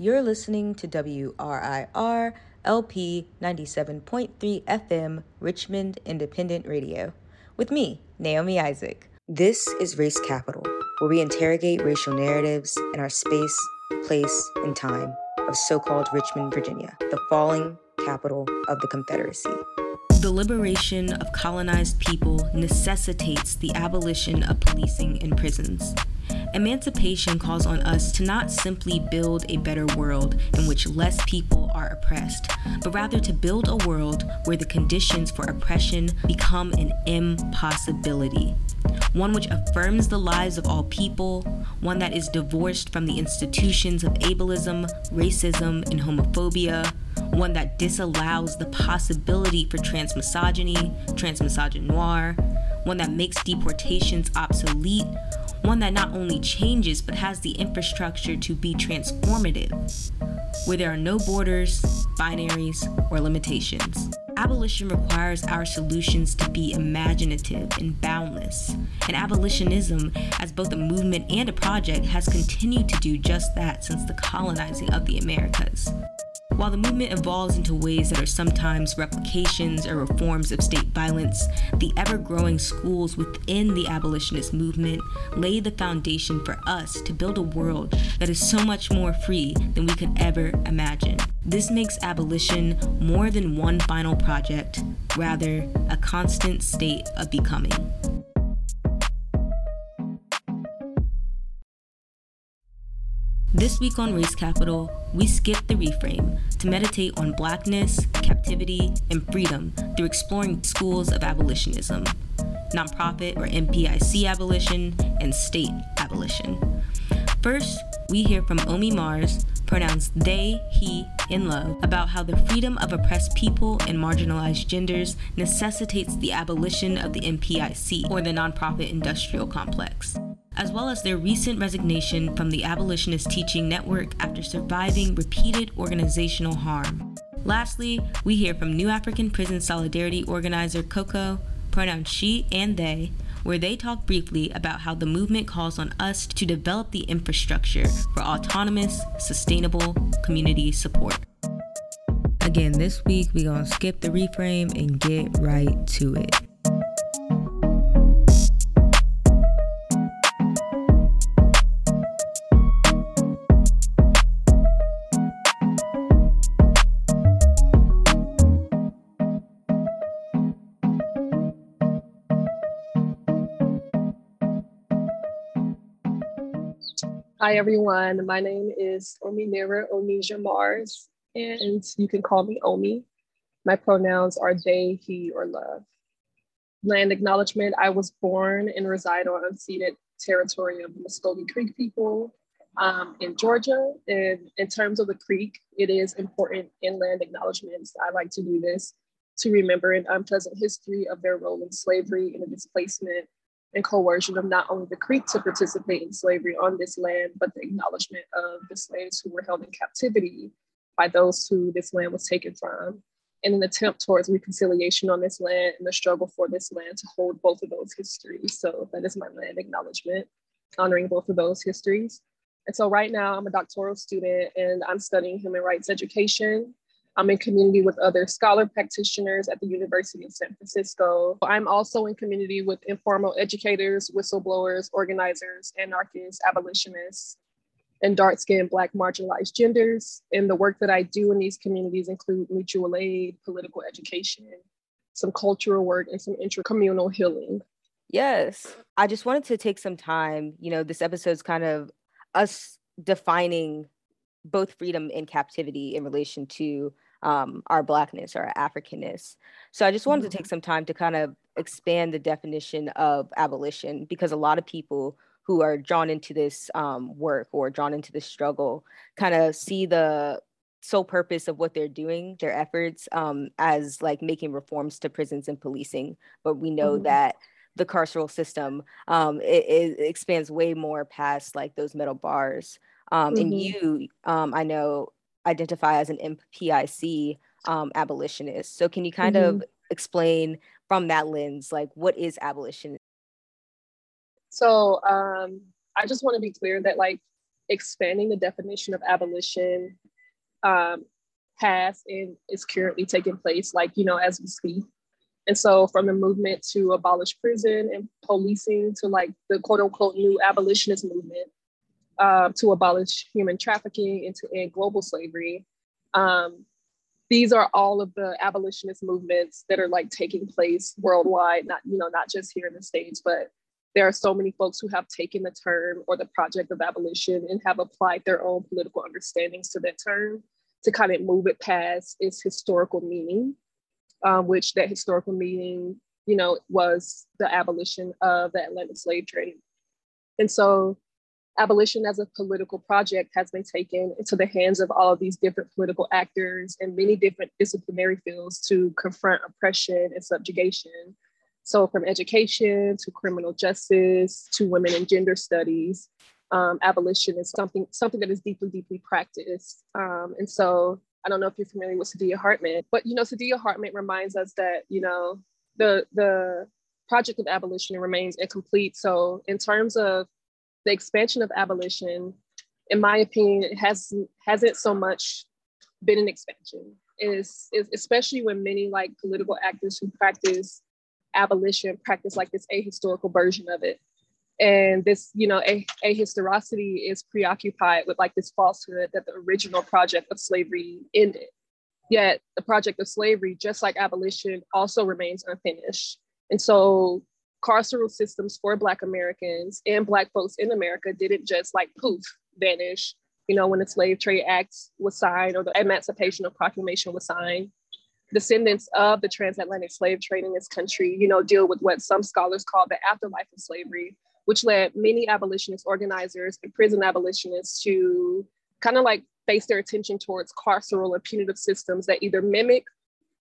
You're listening to WRIR LP 97.3 FM Richmond Independent Radio with me, Naomi Isaac. This is Race Capital, where we interrogate racial narratives in our space, place, and time of so called Richmond, Virginia, the falling capital of the Confederacy. The liberation of colonized people necessitates the abolition of policing in prisons. Emancipation calls on us to not simply build a better world in which less people are oppressed, but rather to build a world where the conditions for oppression become an impossibility. One which affirms the lives of all people, one that is divorced from the institutions of ableism, racism, and homophobia, one that disallows the possibility for transmisogyny, transmisogynoir, one that makes deportations obsolete, one that not only changes but has the infrastructure to be transformative, where there are no borders, binaries, or limitations. Abolition requires our solutions to be imaginative and boundless, and abolitionism, as both a movement and a project, has continued to do just that since the colonizing of the Americas. While the movement evolves into ways that are sometimes replications or reforms of state violence, the ever growing schools within the abolitionist movement lay the foundation for us to build a world that is so much more free than we could ever imagine. This makes abolition more than one final project, rather, a constant state of becoming. This week on Race Capital, we skip the reframe to meditate on blackness, captivity, and freedom through exploring schools of abolitionism, nonprofit or NPIC abolition, and state abolition. First, we hear from Omi Mars, pronouns they, he, in love, about how the freedom of oppressed people and marginalized genders necessitates the abolition of the NPIC, or the nonprofit industrial complex as well as their recent resignation from the abolitionist teaching network after surviving repeated organizational harm. Lastly, we hear from New African Prison Solidarity organizer Coco, pronouns she and they, where they talk briefly about how the movement calls on us to develop the infrastructure for autonomous, sustainable community support. Again, this week we're gonna skip the reframe and get right to it. Hi, everyone. My name is Ominira Onija Mars, and you can call me Omi. My pronouns are they, he, or love. Land acknowledgement I was born and reside on unceded territory of the Muscogee Creek people um, in Georgia. And in terms of the Creek, it is important in land acknowledgements. I like to do this to remember an unpleasant history of their role in slavery and the displacement and coercion of not only the Creek to participate in slavery on this land, but the acknowledgement of the slaves who were held in captivity by those who this land was taken from, and an attempt towards reconciliation on this land and the struggle for this land to hold both of those histories. So that is my land acknowledgement, honoring both of those histories. And so right now I'm a doctoral student and I'm studying human rights education I'm in community with other scholar practitioners at the University of San Francisco. I'm also in community with informal educators, whistleblowers, organizers, anarchists, abolitionists, and dark-skinned Black marginalized genders. And the work that I do in these communities include mutual aid, political education, some cultural work, and some intercommunal healing. Yes. I just wanted to take some time, you know, this episode's kind of us defining both freedom and captivity in relation to um, our blackness or our Africanness. So I just wanted mm-hmm. to take some time to kind of expand the definition of abolition because a lot of people who are drawn into this um, work or drawn into this struggle kind of see the sole purpose of what they're doing, their efforts, um, as like making reforms to prisons and policing. But we know mm-hmm. that the carceral system um, it, it, expands way more past like those metal bars. Um, mm-hmm. And you, um, I know, identify as an NPIC um, abolitionist. So can you kind mm-hmm. of explain from that lens, like what is abolition? So um, I just want to be clear that like expanding the definition of abolition um, has and is currently taking place, like, you know, as we speak. And so, from the movement to abolish prison and policing to like the quote unquote new abolitionist movement uh, to abolish human trafficking and to end global slavery, um, these are all of the abolitionist movements that are like taking place worldwide, not, you know, not just here in the States, but there are so many folks who have taken the term or the project of abolition and have applied their own political understandings to that term to kind of move it past its historical meaning, um, which that historical meaning, you know, was the abolition of the Atlantic slave trade. And so abolition as a political project has been taken into the hands of all of these different political actors and many different disciplinary fields to confront oppression and subjugation. So, from education to criminal justice to women and gender studies, um, abolition is something something that is deeply, deeply practiced. Um, and so, I don't know if you're familiar with Saidiya Hartman, but you know, Saidiya Hartman reminds us that you know the the project of abolition remains incomplete. So, in terms of the expansion of abolition, in my opinion, has hasn't so much been an expansion. Is is especially when many like political actors who practice abolition practice like this ahistorical version of it. And this, you know, a, ahistoricity is preoccupied with like this falsehood that the original project of slavery ended. Yet the project of slavery, just like abolition, also remains unfinished. And so carceral systems for Black Americans and Black folks in America didn't just like poof, vanish. You know, when the Slave Trade Act was signed or the Emancipation Proclamation was signed, descendants of the transatlantic slave trade in this country, you know, deal with what some scholars call the afterlife of slavery, which led many abolitionist organizers and prison abolitionists to kind of like face their attention towards carceral and punitive systems that either mimic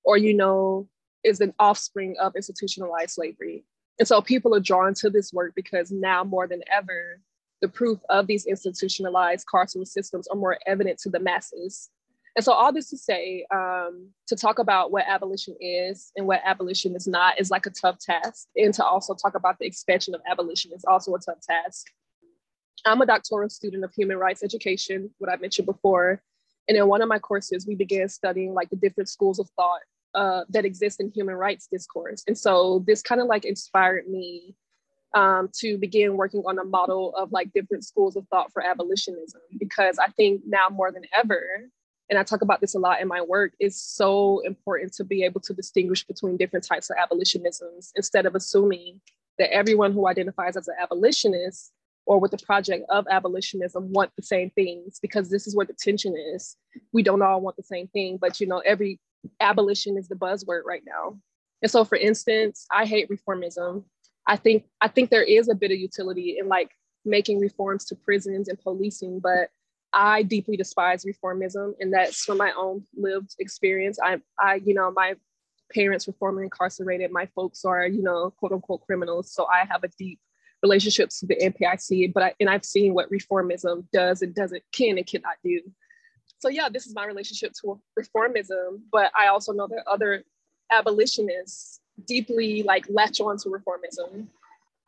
or, you know, is an offspring of institutionalized slavery. And so people are drawn to this work because now more than ever, the proof of these institutionalized carceral systems are more evident to the masses. And so all this to say, um, to talk about what abolition is and what abolition is not is like a tough task. And to also talk about the expansion of abolition is also a tough task. I'm a doctoral student of human rights education, what I mentioned before. And in one of my courses, we began studying like the different schools of thought uh, that exist in human rights discourse. And so this kind of like inspired me um, to begin working on a model of like different schools of thought for abolitionism, because I think now more than ever, and I talk about this a lot in my work, it's so important to be able to distinguish between different types of abolitionisms instead of assuming that everyone who identifies as an abolitionist or with the project of abolitionism want the same things because this is where the tension is. We don't all want the same thing, but you know, every abolition is the buzzword right now. And so for instance, I hate reformism. I think I think there is a bit of utility in like making reforms to prisons and policing, but I deeply despise reformism, and that's from my own lived experience. I, I, you know, my parents were formerly incarcerated. My folks are, you know, quote unquote criminals. So I have a deep relationship to the NPIC, but I, and I've seen what reformism does and doesn't can and cannot do. So yeah, this is my relationship to reformism, but I also know that other abolitionists deeply like latch on to reformism.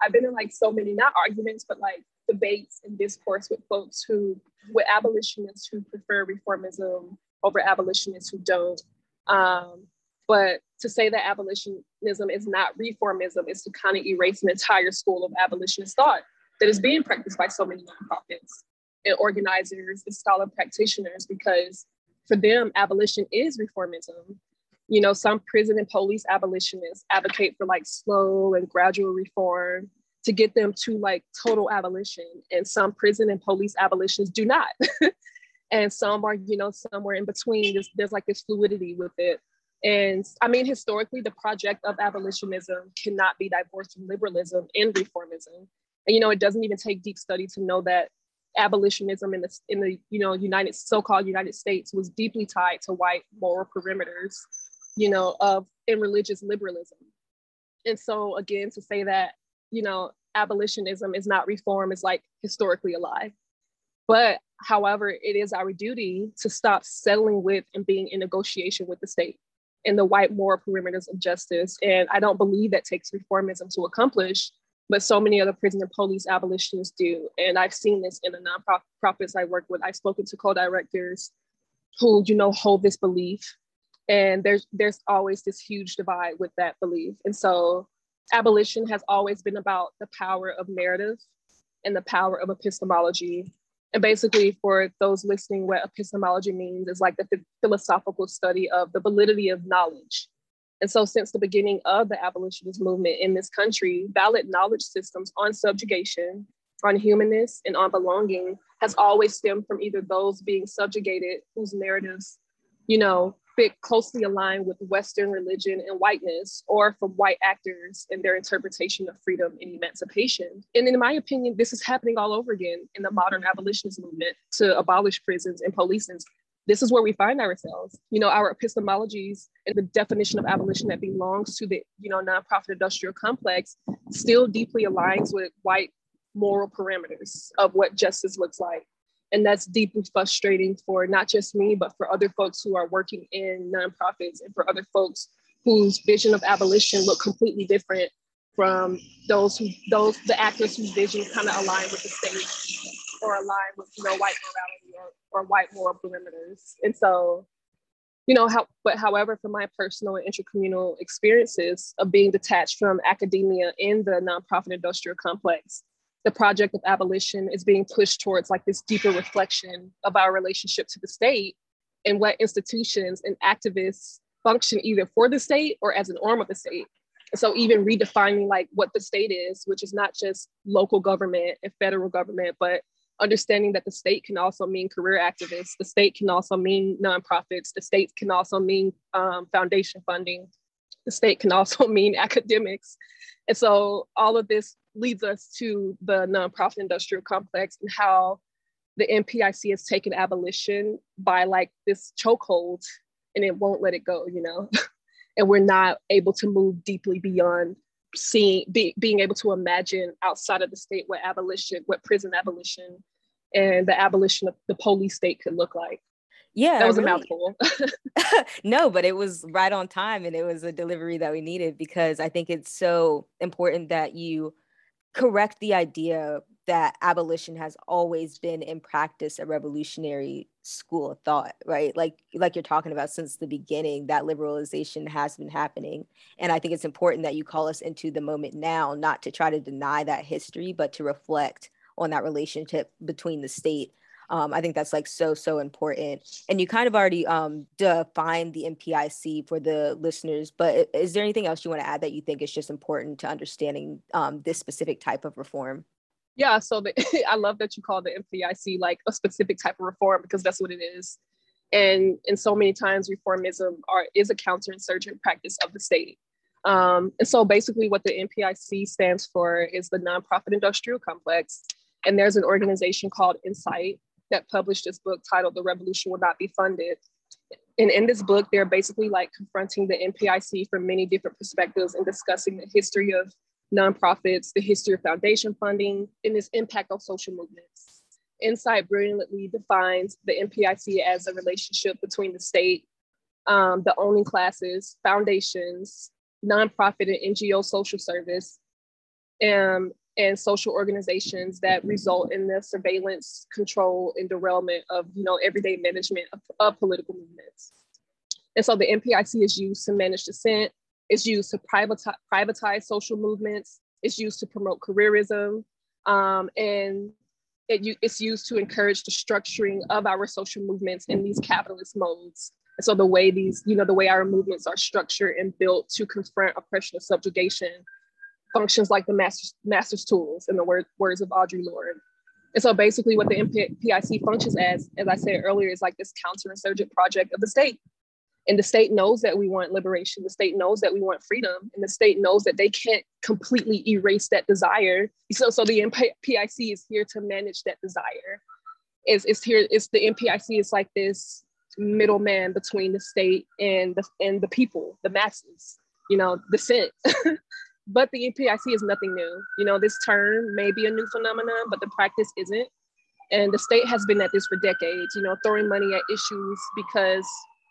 I've been in like so many not arguments, but like debates and discourse with folks who, with abolitionists who prefer reformism over abolitionists who don't. Um, but to say that abolitionism is not reformism is to kind of erase an entire school of abolitionist thought that is being practiced by so many nonprofits and organizers and scholar practitioners because for them, abolition is reformism. You know, some prison and police abolitionists advocate for like slow and gradual reform to get them to like total abolition. And some prison and police abolitionists do not. and some are, you know, somewhere in between. There's, there's like this fluidity with it. And I mean, historically, the project of abolitionism cannot be divorced from liberalism and reformism. And, you know, it doesn't even take deep study to know that abolitionism in the, in the you know, United, so-called United States was deeply tied to white moral perimeters, you know, of in religious liberalism. And so again, to say that you know, abolitionism is not reform is like historically a lie. But however, it is our duty to stop settling with and being in negotiation with the state and the white moral perimeters of justice. And I don't believe that takes reformism to accomplish, but so many other prison and police abolitionists do. And I've seen this in the nonprofits I work with. I've spoken to co-directors who, you know, hold this belief. And there's there's always this huge divide with that belief. And so abolition has always been about the power of narrative and the power of epistemology. And basically, for those listening, what epistemology means is like the philosophical study of the validity of knowledge and so, since the beginning of the abolitionist movement in this country, valid knowledge systems on subjugation, on humanness, and on belonging has always stemmed from either those being subjugated, whose narratives, you know, fit closely aligned with Western religion and whiteness, or from white actors and their interpretation of freedom and emancipation. And in my opinion, this is happening all over again in the modern abolitionist movement to abolish prisons and policing this is where we find ourselves. You know, our epistemologies and the definition of abolition that belongs to the, you know, nonprofit industrial complex still deeply aligns with white moral parameters of what justice looks like. And that's deeply frustrating for not just me, but for other folks who are working in nonprofits and for other folks whose vision of abolition look completely different from those who those the actors whose vision kind of align with the state or align with you know white morality or, or white moral perimeters. And so you know how but however from my personal and intercommunal experiences of being detached from academia in the nonprofit industrial complex the project of abolition is being pushed towards like this deeper reflection of our relationship to the state and what institutions and activists function either for the state or as an arm of the state. So even redefining like what the state is which is not just local government and federal government but understanding that the state can also mean career activists, the state can also mean nonprofits, the state can also mean um, foundation funding, the state can also mean academics. And so all of this leads us to the nonprofit industrial complex and how the NPIC has taken abolition by like this chokehold and it won't let it go, you know? and we're not able to move deeply beyond seeing be, being able to imagine outside of the state what abolition what prison abolition and the abolition of the police state could look like. Yeah that was really. a mouthful. No but it was right on time and it was a delivery that we needed because i think it's so important that you correct the idea that abolition has always been in practice a revolutionary school of thought right? Like like you're talking about since the beginning that liberalization has been happening and i think it's important that you call us into the moment now not to try to deny that history but to reflect on that relationship between the state um, I think that's like so, so important. And you kind of already um, defined the NPIC for the listeners, but is there anything else you want to add that you think is just important to understanding um, this specific type of reform? Yeah, so the, I love that you call the NPIC like a specific type of reform because that's what it is. And and so many times reformism are is a counterinsurgent practice of the state. Um, and so basically what the NPIC stands for is the nonprofit industrial complex. And there's an organization called INCITE that published this book titled The Revolution Will Not Be Funded. And in this book, they're basically like confronting the NPIC from many different perspectives and discussing the history of nonprofits, the history of foundation funding, and its impact on social movements. INCITE brilliantly defines the NPIC as a relationship between the state, um, the owning classes, foundations, nonprofit and NGO social service, um, and social organizations that result in the surveillance, control, and derailment of you know everyday management of, of political movements. And so the NPIC is used to manage dissent, it's used to privatize, privatize social movements. It's used to promote careerism. Um, and it, it's used to encourage the structuring of our social movements in these capitalist modes. And so the way these, you know, the way our movements are structured and built to confront oppression and subjugation functions like the master's, master's tools in the word, words of Audre Lorde. And so basically what the NPIC functions as, as I said earlier, is like this counterinsurgent project of the state. And the state knows that we want liberation. The state knows that we want freedom. And the state knows that they can't completely erase that desire. So, so the NPIC is here to manage that desire. It's, it's here, it's the NPIC is like this middleman between the state and the and the people, the masses, you know, the cent. but the NPIC is nothing new. You know, this term may be a new phenomenon, but the practice isn't. And the state has been at this for decades, you know, throwing money at issues because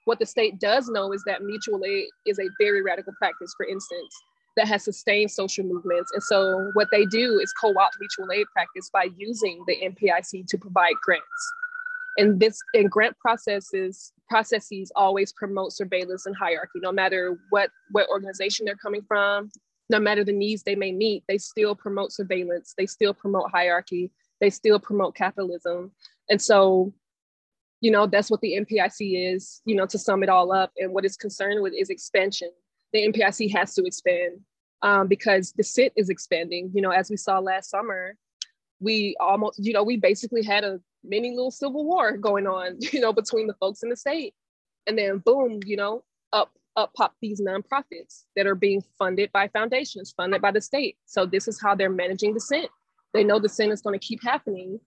what the state does know is that mutual aid is a very radical practice. For instance, that has sustained social movements. And so what they do is co-opt mutual aid practice by using the NPIC to provide grants. And this and grant processes processes always promote surveillance and hierarchy, no matter what what organization they're coming from, no matter the needs they may meet, they still promote surveillance, they still promote hierarchy, they still promote capitalism. And so, you know, that's what the NPIC is, you know, to sum it all up. And what it's concerned with is expansion. The NPIC has to expand um, because the sit is expanding. You know, as we saw last summer, we almost, you know, we basically had a mini little civil war going on, you know, between the folks in the state. And then boom, you know, up up pop these nonprofits that are being funded by foundations, funded by the state. So this is how they're managing the Cent. They know the Cent is going to keep happening.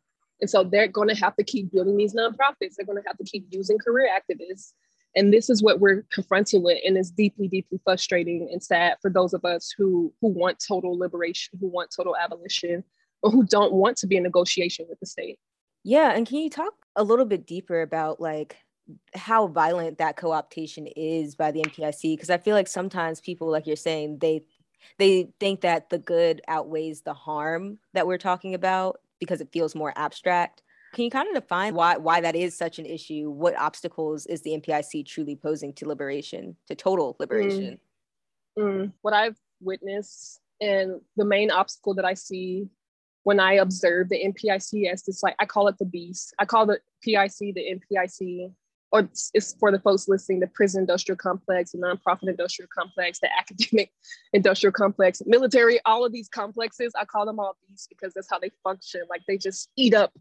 And so they're going to have to keep building these nonprofits. They're going to have to keep using career activists. And this is what we're confronted with. And it's deeply, deeply frustrating and sad for those of us who, who want total liberation, who want total abolition, or who don't want to be in negotiation with the state. Yeah. And can you talk a little bit deeper about like how violent that co-optation is by the NPIC? Because I feel like sometimes people, like you're saying, they they think that the good outweighs the harm that we're talking about because it feels more abstract. Can you kind of define why why that is such an issue? What obstacles is the NPIC truly posing to liberation, to total liberation? Mm. Mm. What I've witnessed and the main obstacle that I see when I observe the NPIC as this like I call it the beast. I call the PIC the NPIC or it's for the folks listening, the prison industrial complex, the nonprofit industrial complex, the academic industrial complex, military, all of these complexes, I call them all beasts because that's how they function. Like they just eat up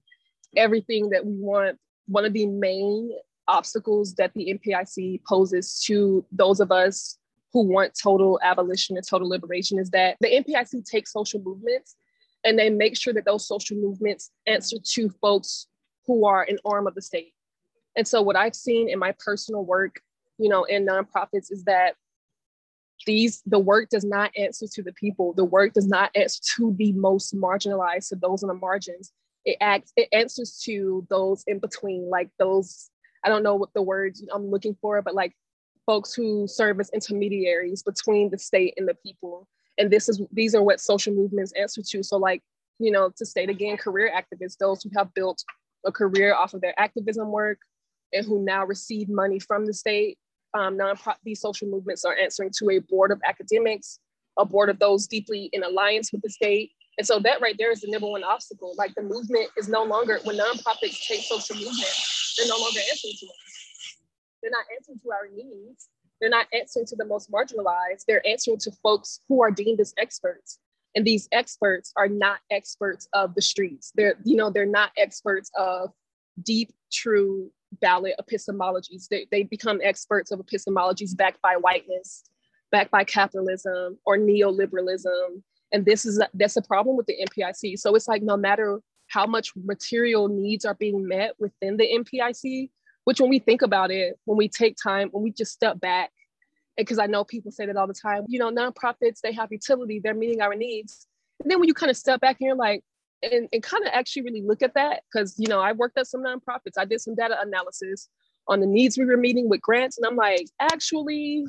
everything that we want. One of the main obstacles that the NPIC poses to those of us who want total abolition and total liberation is that the NPIC takes social movements and they make sure that those social movements answer to folks who are an arm of the state and so what I've seen in my personal work, you know, in nonprofits is that these the work does not answer to the people. The work does not answer to the most marginalized, to those on the margins. It acts, it answers to those in between, like those, I don't know what the words I'm looking for, but like folks who serve as intermediaries between the state and the people. And this is these are what social movements answer to. So like, you know, to state again, career activists, those who have built a career off of their activism work, and who now receive money from the state. Um, non-profit, these social movements are answering to a board of academics, a board of those deeply in alliance with the state. And so that right there is the number one obstacle. Like the movement is no longer, when nonprofits take social movement, they're no longer answering to us. They're not answering to our needs. They're not answering to the most marginalized. They're answering to folks who are deemed as experts. And these experts are not experts of the streets. They're, you know, they're not experts of deep, true ballot epistemologies. They, they become experts of epistemologies backed by whiteness, backed by capitalism or neoliberalism. And this is a, that's a problem with the NPIC. So it's like no matter how much material needs are being met within the NPIC, which when we think about it, when we take time, when we just step back, because I know people say that all the time, you know, nonprofits, they have utility, they're meeting our needs. And then when you kind of step back and you're like, and, and kind of actually really look at that because you know I worked at some nonprofits. I did some data analysis on the needs we were meeting with grants, and I'm like, actually,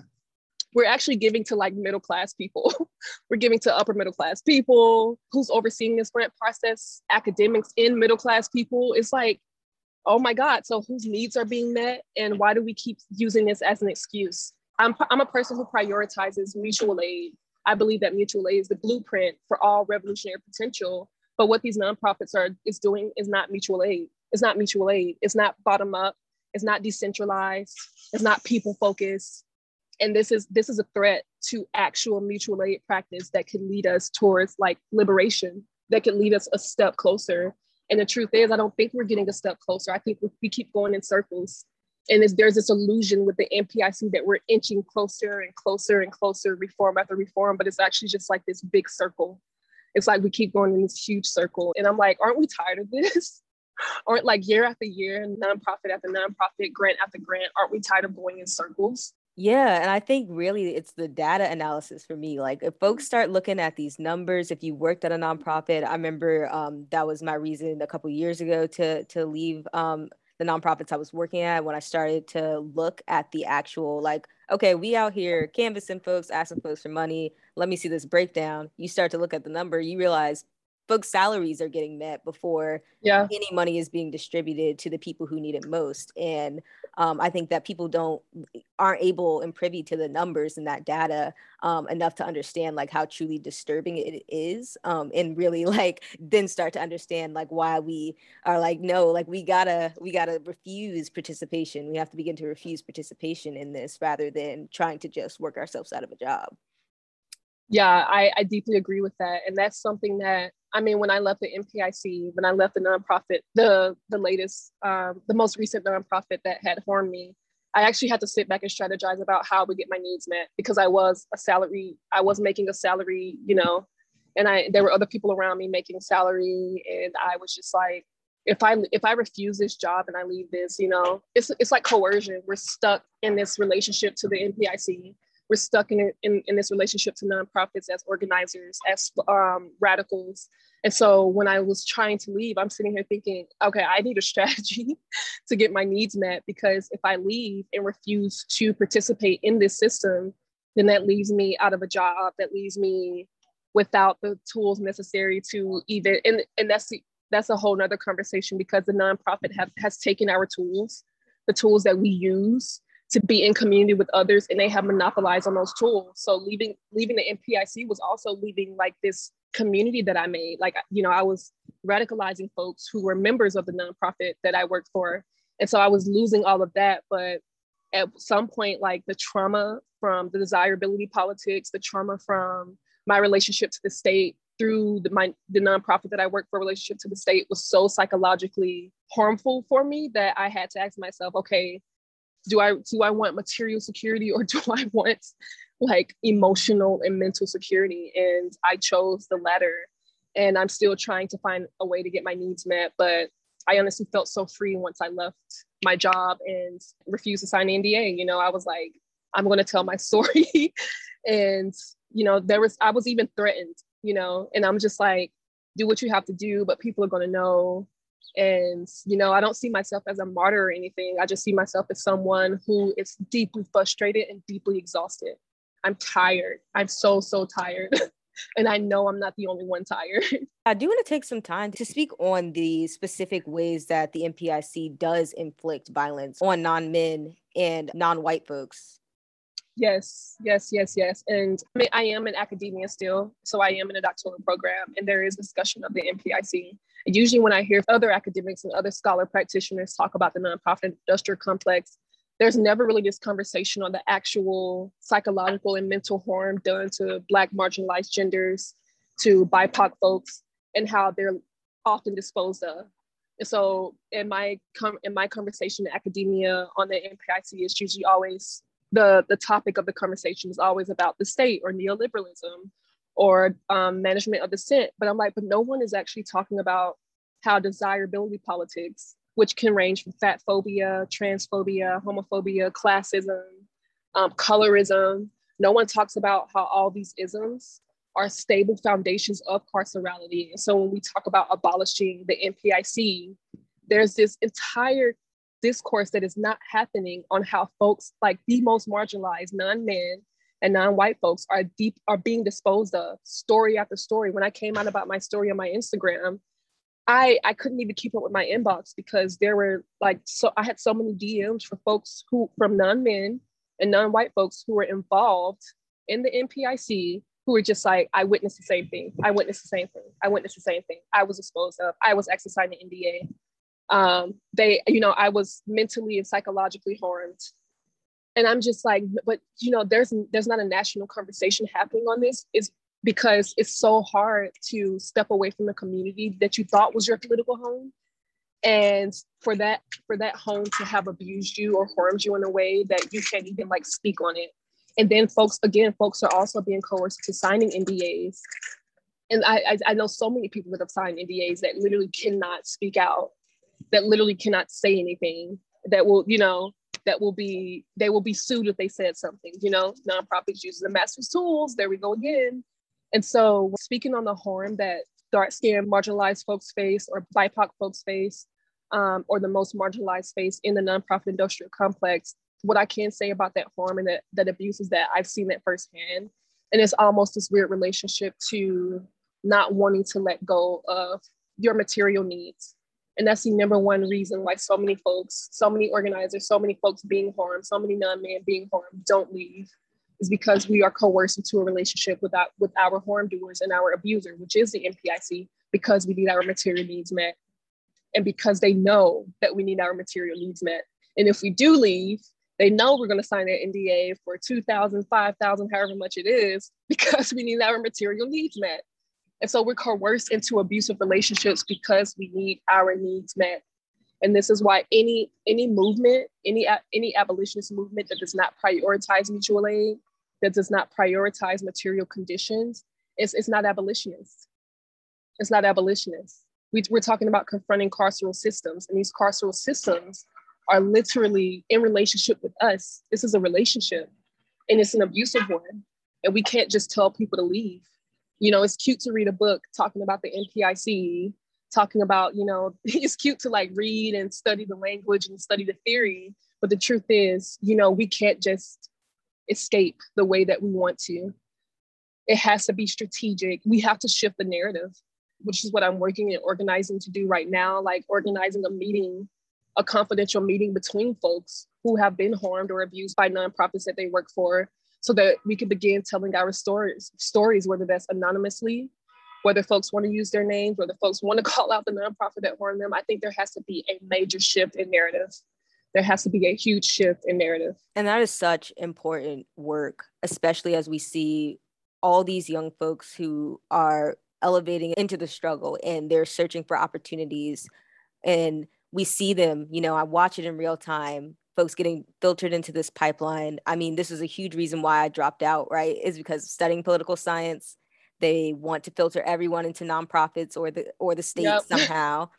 we're actually giving to like middle class people. we're giving to upper middle class people. Who's overseeing this grant process? Academics in middle class people. It's like, oh my God. So whose needs are being met, and why do we keep using this as an excuse? I'm I'm a person who prioritizes mutual aid. I believe that mutual aid is the blueprint for all revolutionary potential but what these nonprofits are is doing is not mutual aid. It's not mutual aid. It's not bottom up. It's not decentralized. It's not people focused. And this is this is a threat to actual mutual aid practice that could lead us towards like liberation, that could lead us a step closer. And the truth is, I don't think we're getting a step closer. I think we keep going in circles. And there's this illusion with the NPIC that we're inching closer and closer and closer, reform after reform, but it's actually just like this big circle it's like we keep going in this huge circle. And I'm like, aren't we tired of this? aren't like year after year, nonprofit after nonprofit, grant after grant, aren't we tired of going in circles? Yeah, and I think really it's the data analysis for me. Like if folks start looking at these numbers, if you worked at a nonprofit, I remember um, that was my reason a couple years ago to to leave um, the the nonprofits I was working at when I started to look at the actual like, okay, we out here canvassing folks, asking folks for money. Let me see this breakdown. You start to look at the number, you realize folks' salaries are getting met before yeah. any money is being distributed to the people who need it most. And um, I think that people don't aren't able and privy to the numbers and that data um, enough to understand like how truly disturbing it is, um, and really like then start to understand like why we are like no, like we gotta we gotta refuse participation. We have to begin to refuse participation in this rather than trying to just work ourselves out of a job. Yeah, I, I deeply agree with that, and that's something that I mean, when I left the NPIC, when I left the nonprofit, the the latest, um, the most recent nonprofit that had harmed me, I actually had to sit back and strategize about how to get my needs met because I was a salary, I was making a salary, you know, and I there were other people around me making salary, and I was just like, if I if I refuse this job and I leave this, you know, it's it's like coercion. We're stuck in this relationship to the NPIC we're stuck in, in, in this relationship to nonprofits as organizers, as um, radicals. And so when I was trying to leave, I'm sitting here thinking, okay, I need a strategy to get my needs met because if I leave and refuse to participate in this system, then that leaves me out of a job, that leaves me without the tools necessary to even, and, and that's the, that's a whole nother conversation because the nonprofit have, has taken our tools, the tools that we use to be in community with others and they have monopolized on those tools. So leaving leaving the npic was also leaving like this community that i made. Like you know i was radicalizing folks who were members of the nonprofit that i worked for. And so i was losing all of that. But at some point like the trauma from the desirability politics the trauma from my relationship to the state through the, my, the nonprofit that I work for, relationship to the state was so psychologically harmful for me that I had to ask myself, okay, do I do I want material security or do I want like emotional and mental security? And I chose the latter. And I'm still trying to find a way to get my needs met. But I honestly felt so free once I left my job and refused to sign an NDA. You know, I was like, I'm going to tell my story. and, you know, there was, I was even threatened, you know, and I'm just like, do what you have to do, but people are going to know and, you know, I don't see myself as a martyr or anything. I just see myself as someone who is deeply frustrated and deeply exhausted. I'm tired. I'm so, so tired. and I know I'm not the only one tired. I do want to take some time to speak on the specific ways that the NPIC does inflict violence on non men and non white folks. Yes, yes, yes, yes. And I mean, I am in academia still. So I am in a doctoral program, and there is discussion of the NPIC. Usually, when I hear other academics and other scholar practitioners talk about the nonprofit industrial complex, there's never really this conversation on the actual psychological and mental harm done to Black marginalized genders, to BIPOC folks, and how they're often disposed of. And so, in my com- in my conversation in academia on the NPIC, it's usually always the the topic of the conversation is always about the state or neoliberalism or um, management of dissent. But I'm like, but no one is actually talking about how desirability politics, which can range from fat phobia, transphobia, homophobia, classism, um, colorism. No one talks about how all these isms are stable foundations of carcerality. And so when we talk about abolishing the NPIC, there's this entire discourse that is not happening on how folks like the most marginalized non-men and non-white folks are deep are being disposed of story after story. When i came out about my story on my instagram i i couldn't even keep up with my inbox because there were like so i had so many dms for folks who from non-men and non-white folks who were involved in the npic who were just like i witnessed the same thing. I witnessed the same thing. I witnessed the same thing. I was disposed of. I was exercising the nda um, they, you know, I was mentally and psychologically harmed. And I'm just like, but you know, there's there's not a national conversation happening on this. Is because it's so hard to step away from the community that you thought was your political home and for that for that home to have abused you or harmed you in a way that you can't even like speak on it and then folks again folks are also being coerced to signing ndas and I, I, I know so many people that have signed ndas that literally cannot speak out that literally cannot say anything that will, you know, that will be, they will be sued if they said something, you know, nonprofits using the master's tools. There we go again. And so speaking on the harm that dark skinned marginalized folks face or BIPOC folks face, um, or the most marginalized space in the nonprofit industrial complex, what I can say about that harm and that, that abuse is that I've seen that firsthand. And it's almost this weird relationship to not wanting to let go of your material needs. And that's the number one reason why so many folks, so many organizers, so many folks being harmed, so many non-men being harmed don't leave is because we are coerced into a relationship with our, with our harm doers and our abuser, which is the NPIC, because we need our material needs met. And because they know that we need our material needs met. And if we do leave, they know we're going to sign an NDA for 2,000, 5,000, however much it is, because we need our material needs met. And so we're coerced into abusive relationships because we need our needs met. And this is why any any movement, any any abolitionist movement that does not prioritize mutual aid, that does not prioritize material conditions, it's, it's not abolitionist. It's not abolitionist. We, we're talking about confronting carceral systems, and these carceral systems are literally in relationship with us. This is a relationship, and it's an abusive one. And we can't just tell people to leave you know, it's cute to read a book talking about the NPIC, talking about, you know, it's cute to like read and study the language and study the theory. But the truth is, you know, we can't just escape the way that we want to. It has to be strategic. We have to shift the narrative, which is what I'm working and organizing to do right now, like organizing a meeting, a confidential meeting between folks who have been harmed or abused by nonprofits that they work for so that we can begin telling our stories, stories, whether that's anonymously, whether folks want to use their names, whether folks want to call out the nonprofit that harmed them. I think there has to be a major shift in narrative. There has to be a huge shift in narrative. And that is such important work, especially as we see all these young folks who are elevating into the struggle and they're searching for opportunities. And we see them, you know, I watch it in real time folks getting filtered into this pipeline. I mean, this is a huge reason why I dropped out, right? Is because studying political science, they want to filter everyone into nonprofits or the or the state yep. somehow.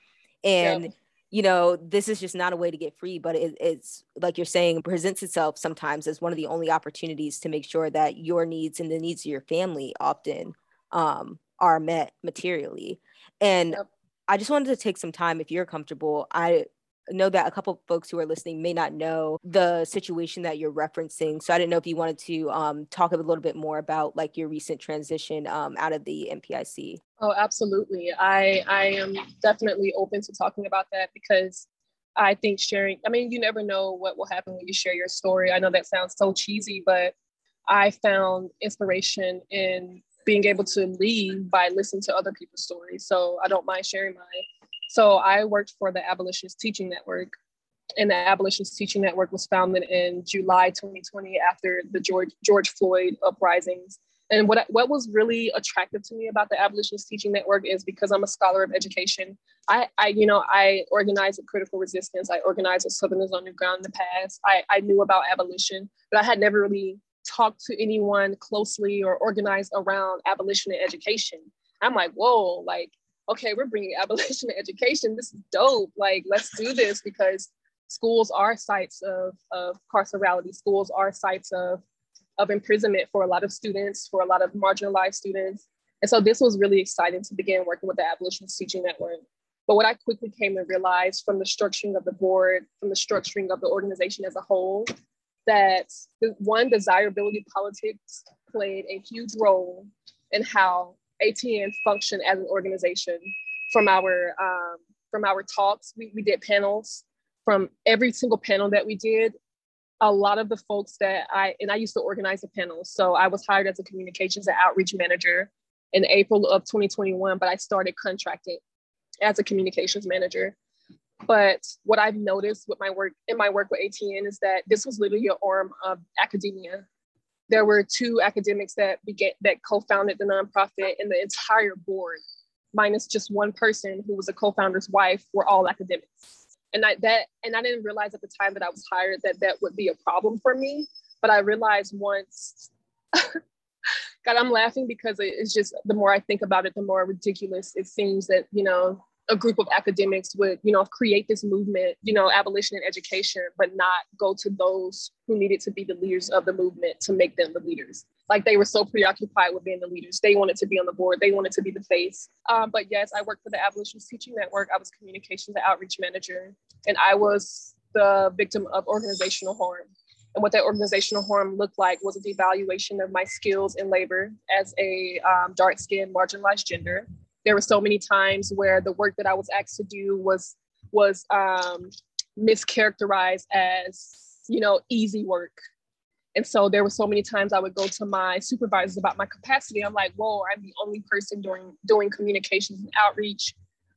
And yep. you know, this is just not a way to get free, but it, it's like you're saying, presents itself sometimes as one of the only opportunities to make sure that your needs and the needs of your family often um, are met materially. And yep. I just wanted to take some time, if you're comfortable. I know that a couple of folks who are listening may not know the situation that you're referencing. So I didn't know if you wanted to um, talk a little bit more about like your recent transition um, out of the NPIC. Oh, absolutely. I I am definitely open to talking about that because I think sharing. I mean, you never know what will happen when you share your story. I know that sounds so cheesy, but I found inspiration in being able to lead by listening to other people's stories. So I don't mind sharing mine. So I worked for the Abolitionist Teaching Network, and the Abolitionist Teaching Network was founded in July 2020 after the George George Floyd uprisings. And what what was really attractive to me about the Abolitionist Teaching Network is because I'm a scholar of education. I, I you know, I organized a critical resistance. I organized a Southerners On New Ground in the past. I, I knew about abolition, but I had never really talked to anyone closely or organized around abolition and education. I'm like, whoa, like okay, we're bringing abolition to education. This is dope. Like, let's do this because schools are sites of, of carcerality. Schools are sites of, of imprisonment for a lot of students, for a lot of marginalized students. And so this was really exciting to begin working with the Abolitionist Teaching Network. But what I quickly came to realize from the structuring of the board, from the structuring of the organization as a whole, that the one desirability politics played a huge role in how ATN function as an organization. From our um, from our talks, we, we did panels. From every single panel that we did, a lot of the folks that I and I used to organize the panels. So I was hired as a communications and outreach manager in April of 2021, but I started contracting as a communications manager. But what I've noticed with my work in my work with ATN is that this was literally an arm of academia there were two academics that began that co-founded the nonprofit and the entire board minus just one person who was a co-founder's wife were all academics. And I, that and i didn't realize at the time that i was hired that that would be a problem for me but i realized once god i'm laughing because it's just the more i think about it the more ridiculous it seems that you know a group of academics would, you know, create this movement, you know, abolition and education, but not go to those who needed to be the leaders of the movement to make them the leaders. Like they were so preoccupied with being the leaders. They wanted to be on the board. They wanted to be the face. Um, but yes, I worked for the Abolitionist Teaching Network. I was communications and outreach manager, and I was the victim of organizational harm. And what that organizational harm looked like was a devaluation of my skills and labor as a um, dark skinned marginalized gender. There were so many times where the work that I was asked to do was was um, mischaracterized as you know easy work and so there were so many times I would go to my supervisors about my capacity. I'm like, whoa, I'm the only person doing doing communications and outreach.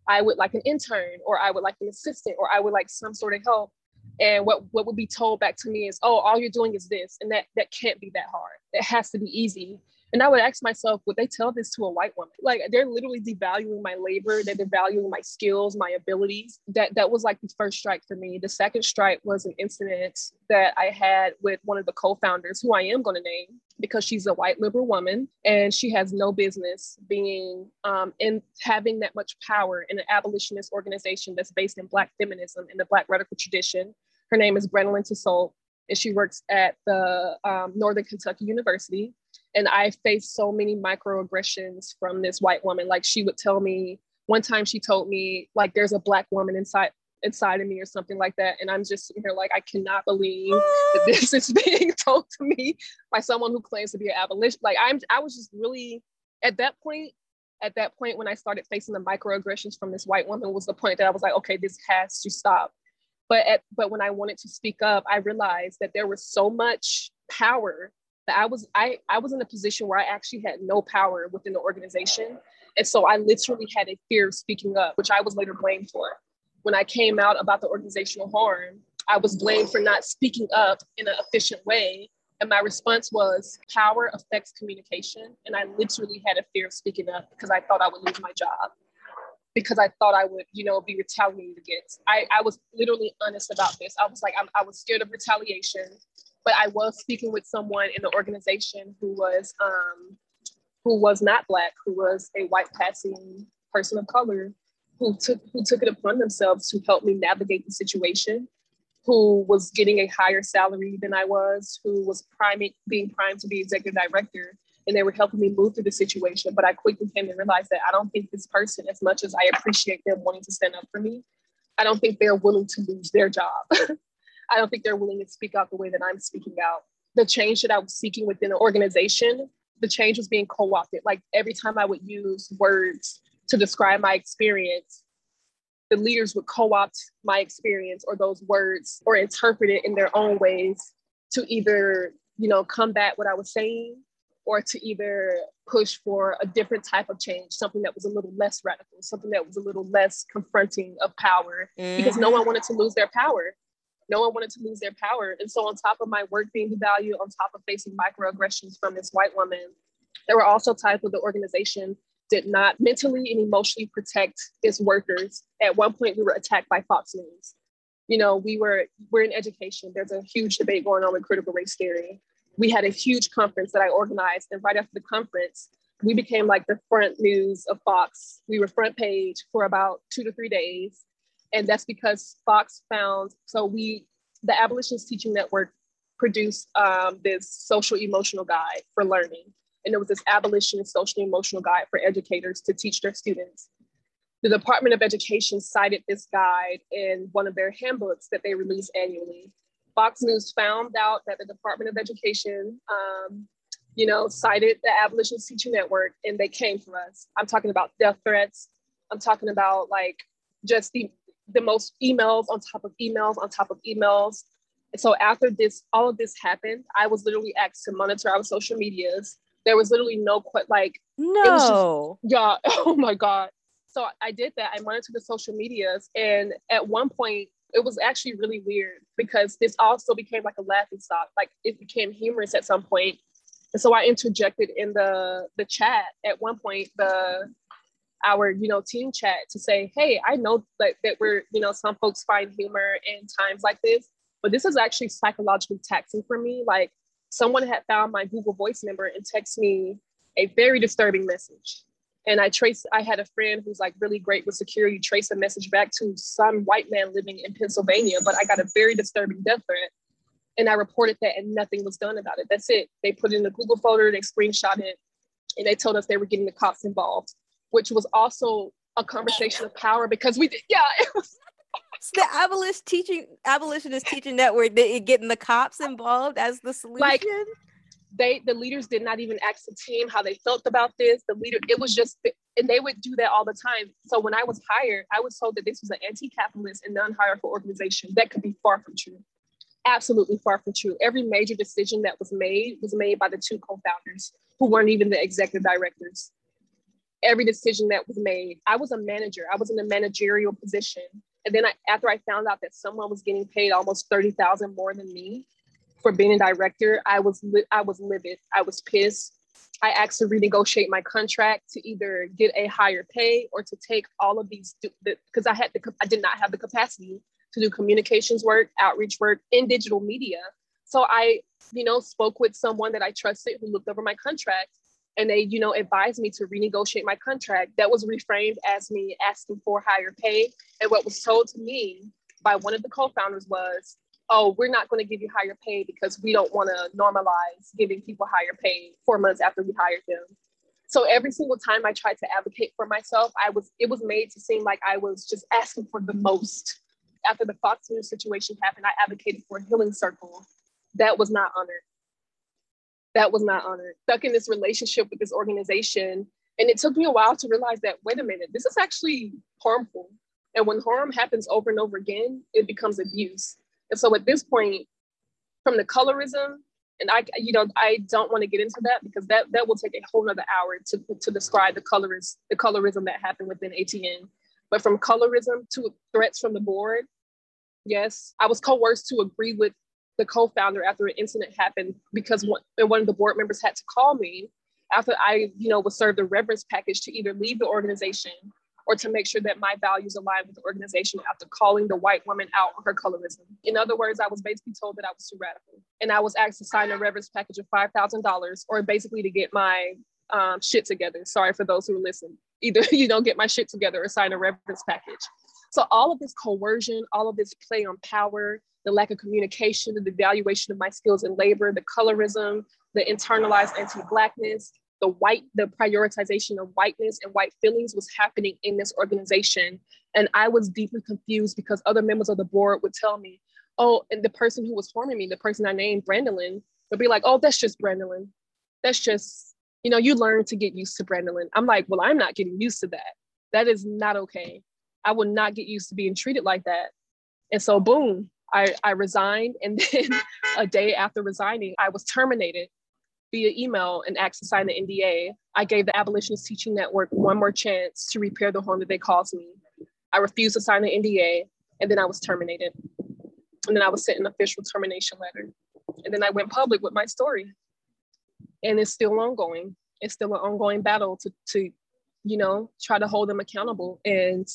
I would like an intern or I would like an assistant or I would like some sort of help. And what, what would be told back to me is, oh, all you're doing is this. And that that can't be that hard. It has to be easy. And I would ask myself, would they tell this to a white woman? Like they're literally devaluing my labor, they're devaluing my skills, my abilities. That that was like the first strike for me. The second strike was an incident that I had with one of the co-founders, who I am going to name because she's a white liberal woman and she has no business being um, in having that much power in an abolitionist organization that's based in Black feminism in the Black radical tradition. Her name is Brandelyn Tosolt, and she works at the um, Northern Kentucky University and I faced so many microaggressions from this white woman. Like she would tell me one time she told me like there's a black woman inside inside of me or something like that. And I'm just sitting here like I cannot believe that this is being told to me by someone who claims to be an abolition. Like I'm I was just really at that point, at that point when I started facing the microaggressions from this white woman was the point that I was like, okay, this has to stop. But at, but when I wanted to speak up, I realized that there was so much power that I was I I was in a position where I actually had no power within the organization. And so I literally had a fear of speaking up, which I was later blamed for. When I came out about the organizational harm, I was blamed for not speaking up in an efficient way. And my response was power affects communication. And I literally had a fear of speaking up because I thought I would lose my job because I thought I would, you know, be retaliated against. I, I was literally honest about this. I was like, I'm, I was scared of retaliation but I was speaking with someone in the organization who was um, who was not black, who was a white passing person of color, who took who took it upon themselves to help me navigate the situation, who was getting a higher salary than I was, who was priming being primed to be executive director, and they were helping me move through the situation. But I quickly came to realize that I don't think this person, as much as I appreciate them wanting to stand up for me, I don't think they're willing to lose their job. I don't think they're willing to speak out the way that I'm speaking out. The change that I was seeking within the organization, the change was being co opted. Like every time I would use words to describe my experience, the leaders would co opt my experience or those words or interpret it in their own ways to either, you know, combat what I was saying or to either push for a different type of change, something that was a little less radical, something that was a little less confronting of power, mm-hmm. because no one wanted to lose their power no one wanted to lose their power. And so, on top of my work being devalued, on top of facing microaggressions from this white woman, there were also times where the organization did not mentally and emotionally protect its workers. At one point, we were attacked by Fox News. You know, we were we're in education. There's a huge debate going on with critical race theory. We had a huge conference that I organized, and right after the conference, we became like the front news of Fox. We were front page for about two to three days and that's because Fox found, so we, the Abolitionist Teaching Network produced um, this social emotional guide for learning. And it was this abolitionist social emotional guide for educators to teach their students. The Department of Education cited this guide in one of their handbooks that they release annually. Fox News found out that the Department of Education, um, you know, cited the Abolitionist Teaching Network and they came for us. I'm talking about death threats. I'm talking about like just the the most emails on top of emails on top of emails. And so after this, all of this happened, I was literally asked to monitor our social medias. There was literally no quit like no, just, yeah. Oh my god. So I did that. I monitored the social medias, and at one point, it was actually really weird because this also became like a laughing stock. Like it became humorous at some point. And so I interjected in the the chat at one point. The our you know team chat to say hey i know that, that we're you know some folks find humor in times like this but this is actually psychologically taxing for me like someone had found my google voice number and text me a very disturbing message and i traced i had a friend who's like really great with security trace a message back to some white man living in pennsylvania but i got a very disturbing death threat And I reported that and nothing was done about it. That's it. They put it in the Google folder, they screenshot it, and they told us they were getting the cops involved, which was also a conversation of power because we did, yeah, it was the abolitionist teaching abolitionist teaching network getting the cops involved as the solution. Like, they the leaders did not even ask the team how they felt about this. The leader, it was just and they would do that all the time. So when I was hired, I was told that this was an anti-capitalist and non-hierarchical organization. That could be far from true. Absolutely far from true. Every major decision that was made was made by the two co-founders who weren't even the executive directors. Every decision that was made, I was a manager. I was in a managerial position. And then I, after I found out that someone was getting paid almost 30,000 more than me for being a director, I was, li- I was livid. I was pissed. I asked to renegotiate my contract to either get a higher pay or to take all of these because I had the I did not have the capacity to do communications work, outreach work in digital media. So I, you know, spoke with someone that I trusted who looked over my contract and they, you know, advised me to renegotiate my contract. That was reframed as me asking for higher pay. And what was told to me by one of the co-founders was, oh, we're not going to give you higher pay because we don't want to normalize giving people higher pay four months after we hired them. So every single time I tried to advocate for myself, I was it was made to seem like I was just asking for the most. After the Fox News situation happened, I advocated for a healing circle. That was not honored. That was not honored. Stuck in this relationship with this organization. And it took me a while to realize that, wait a minute, this is actually harmful. And when harm happens over and over again, it becomes abuse. And so at this point, from the colorism, and I, you know, I don't want to get into that because that that will take a whole nother hour to, to describe the colorist, the colorism that happened within ATN. But from colorism to threats from the board, yes, I was coerced to agree with the co-founder after an incident happened because one, one of the board members had to call me after I, you know, was served a reverence package to either leave the organization or to make sure that my values align with the organization after calling the white woman out on her colorism. In other words, I was basically told that I was too radical. And I was asked to sign a reverence package of $5,000 or basically to get my um, shit together. Sorry for those who listen. Either, you know, get my shit together or sign a reverence package. So all of this coercion, all of this play on power, the lack of communication, the devaluation of my skills in labor, the colorism, the internalized anti-blackness, the white, the prioritization of whiteness and white feelings was happening in this organization. And I was deeply confused because other members of the board would tell me, oh, and the person who was harming me, the person I named Brandelyn, would be like, oh, that's just Brandelyn. That's just, you know, you learn to get used to Brandelyn. I'm like, well, I'm not getting used to that. That is not okay. I will not get used to being treated like that. And so, boom, I, I resigned. And then a day after resigning, I was terminated via email and asked to sign the NDA. I gave the Abolitionist Teaching Network one more chance to repair the harm that they caused me. I refused to sign the NDA, and then I was terminated. And then I was sent an official termination letter. And then I went public with my story. And it's still ongoing. It's still an ongoing battle to, to you know, try to hold them accountable. And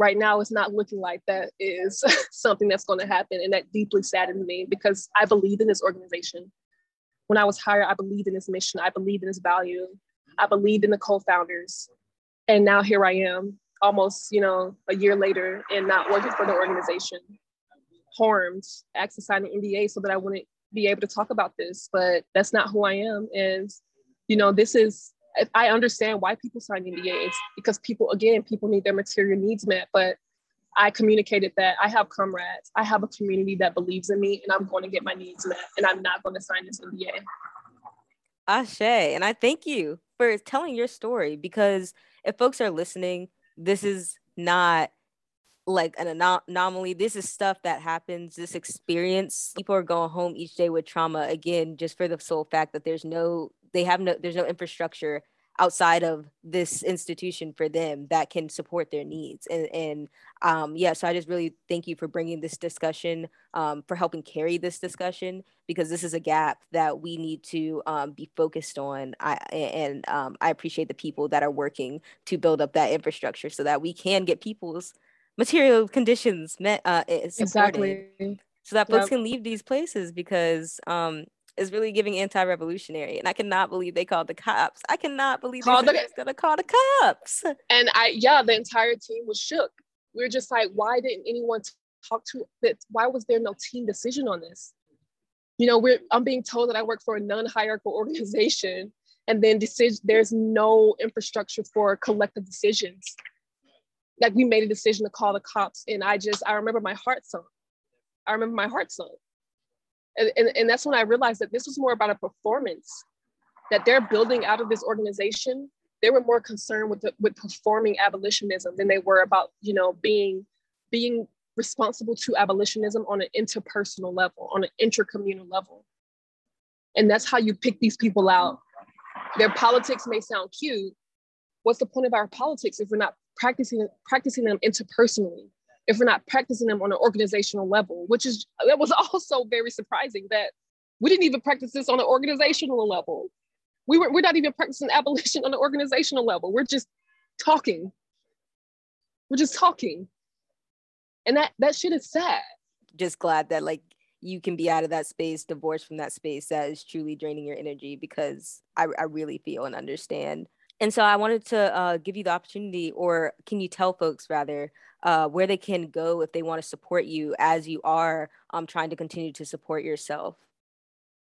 right now it's not looking like that is something that's going to happen. And that deeply saddened me because I believe in this organization when I was hired, I believed in this mission. I believed in this value. I believed in the co-founders. And now here I am, almost, you know, a year later and not working for the organization. Harmed, sign an NDA so that I wouldn't be able to talk about this, but that's not who I am. And, you know, this is, I understand why people sign NDAs because people, again, people need their material needs met, but I communicated that I have comrades, I have a community that believes in me, and I'm going to get my needs met, and I'm not going to sign this NDA. Ashe, and I thank you for telling your story because if folks are listening, this is not like an anom- anomaly. This is stuff that happens. This experience, people are going home each day with trauma again, just for the sole fact that there's no, they have no, there's no infrastructure outside of this institution for them that can support their needs. And and um yeah so i just really thank you for bringing this discussion um, for helping carry this discussion because this is a gap that we need to um, be focused on. I, and um, i appreciate the people that are working to build up that infrastructure so that we can get people's material conditions met uh, supported. Exactly. So that folks yep. can leave these places because um, is really giving anti-revolutionary and i cannot believe they called the cops i cannot believe they're the, gonna call the cops and i yeah the entire team was shook we are just like why didn't anyone talk to that why was there no team decision on this you know, we're I'm being told that I work for a non-hierarchical organization, and then decision there's no infrastructure for collective decisions. Like we made a decision to call the cops, and I just I remember my heart sunk. I remember my heart sunk. And, and, and that's when I realized that this was more about a performance that they're building out of this organization. They were more concerned with the, with performing abolitionism than they were about you know being being responsible to abolitionism on an interpersonal level, on an intercommunal level. And that's how you pick these people out. Their politics may sound cute. What's the point of our politics if we're not practicing practicing them interpersonally? If we're not practicing them on an organizational level, which is that was also very surprising that we didn't even practice this on an organizational level. We were we're not even practicing abolition on an organizational level. We're just talking. We're just talking and that that shit is sad just glad that like you can be out of that space divorced from that space that is truly draining your energy because i, I really feel and understand and so i wanted to uh, give you the opportunity or can you tell folks rather uh, where they can go if they want to support you as you are um, trying to continue to support yourself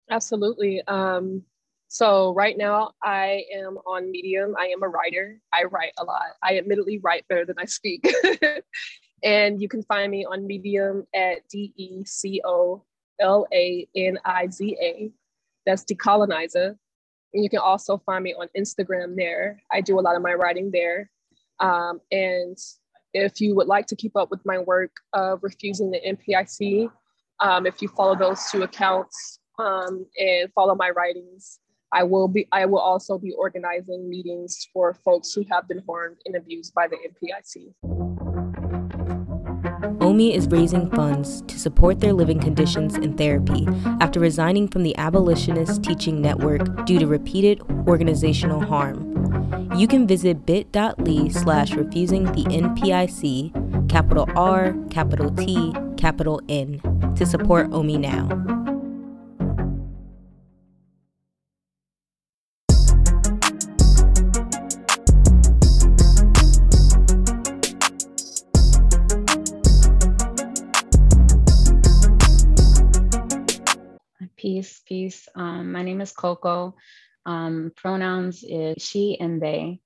absolutely um, so right now I am on Medium. I am a writer. I write a lot. I admittedly write better than I speak. And you can find me on Medium at D E C O L A N I Z A. That's decolonizer. And you can also find me on Instagram there. I do a lot of my writing there. Um, and if you would like to keep up with my work of refusing the NPIC, um, if you follow those two accounts um, and follow my writings, I will be. I will also be organizing meetings for folks who have been harmed and abused by the NPIC. OMI is raising funds to support their living conditions and therapy after resigning from the Abolitionist Teaching Network due to repeated organizational harm. You can visit bit.ly slash refusing the NPIC, capital R, capital T, capital N, to support OMI now. Peace, peace. Um, my name is Coco. Um, pronouns is she and they.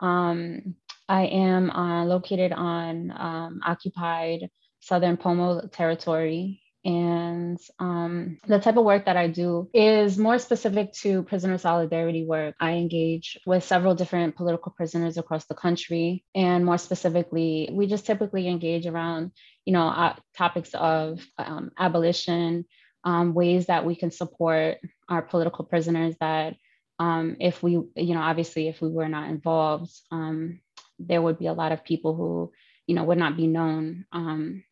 Um, I am uh, located on um, occupied Southern Pomo territory. And um, the type of work that I do is more specific to prisoner solidarity work. I engage with several different political prisoners across the country. And more specifically, we just typically engage around, you know, uh, topics of um, abolition, um, ways that we can support our political prisoners that um, if we, you know, obviously if we were not involved, um, there would be a lot of people who, you know, would not be known, um,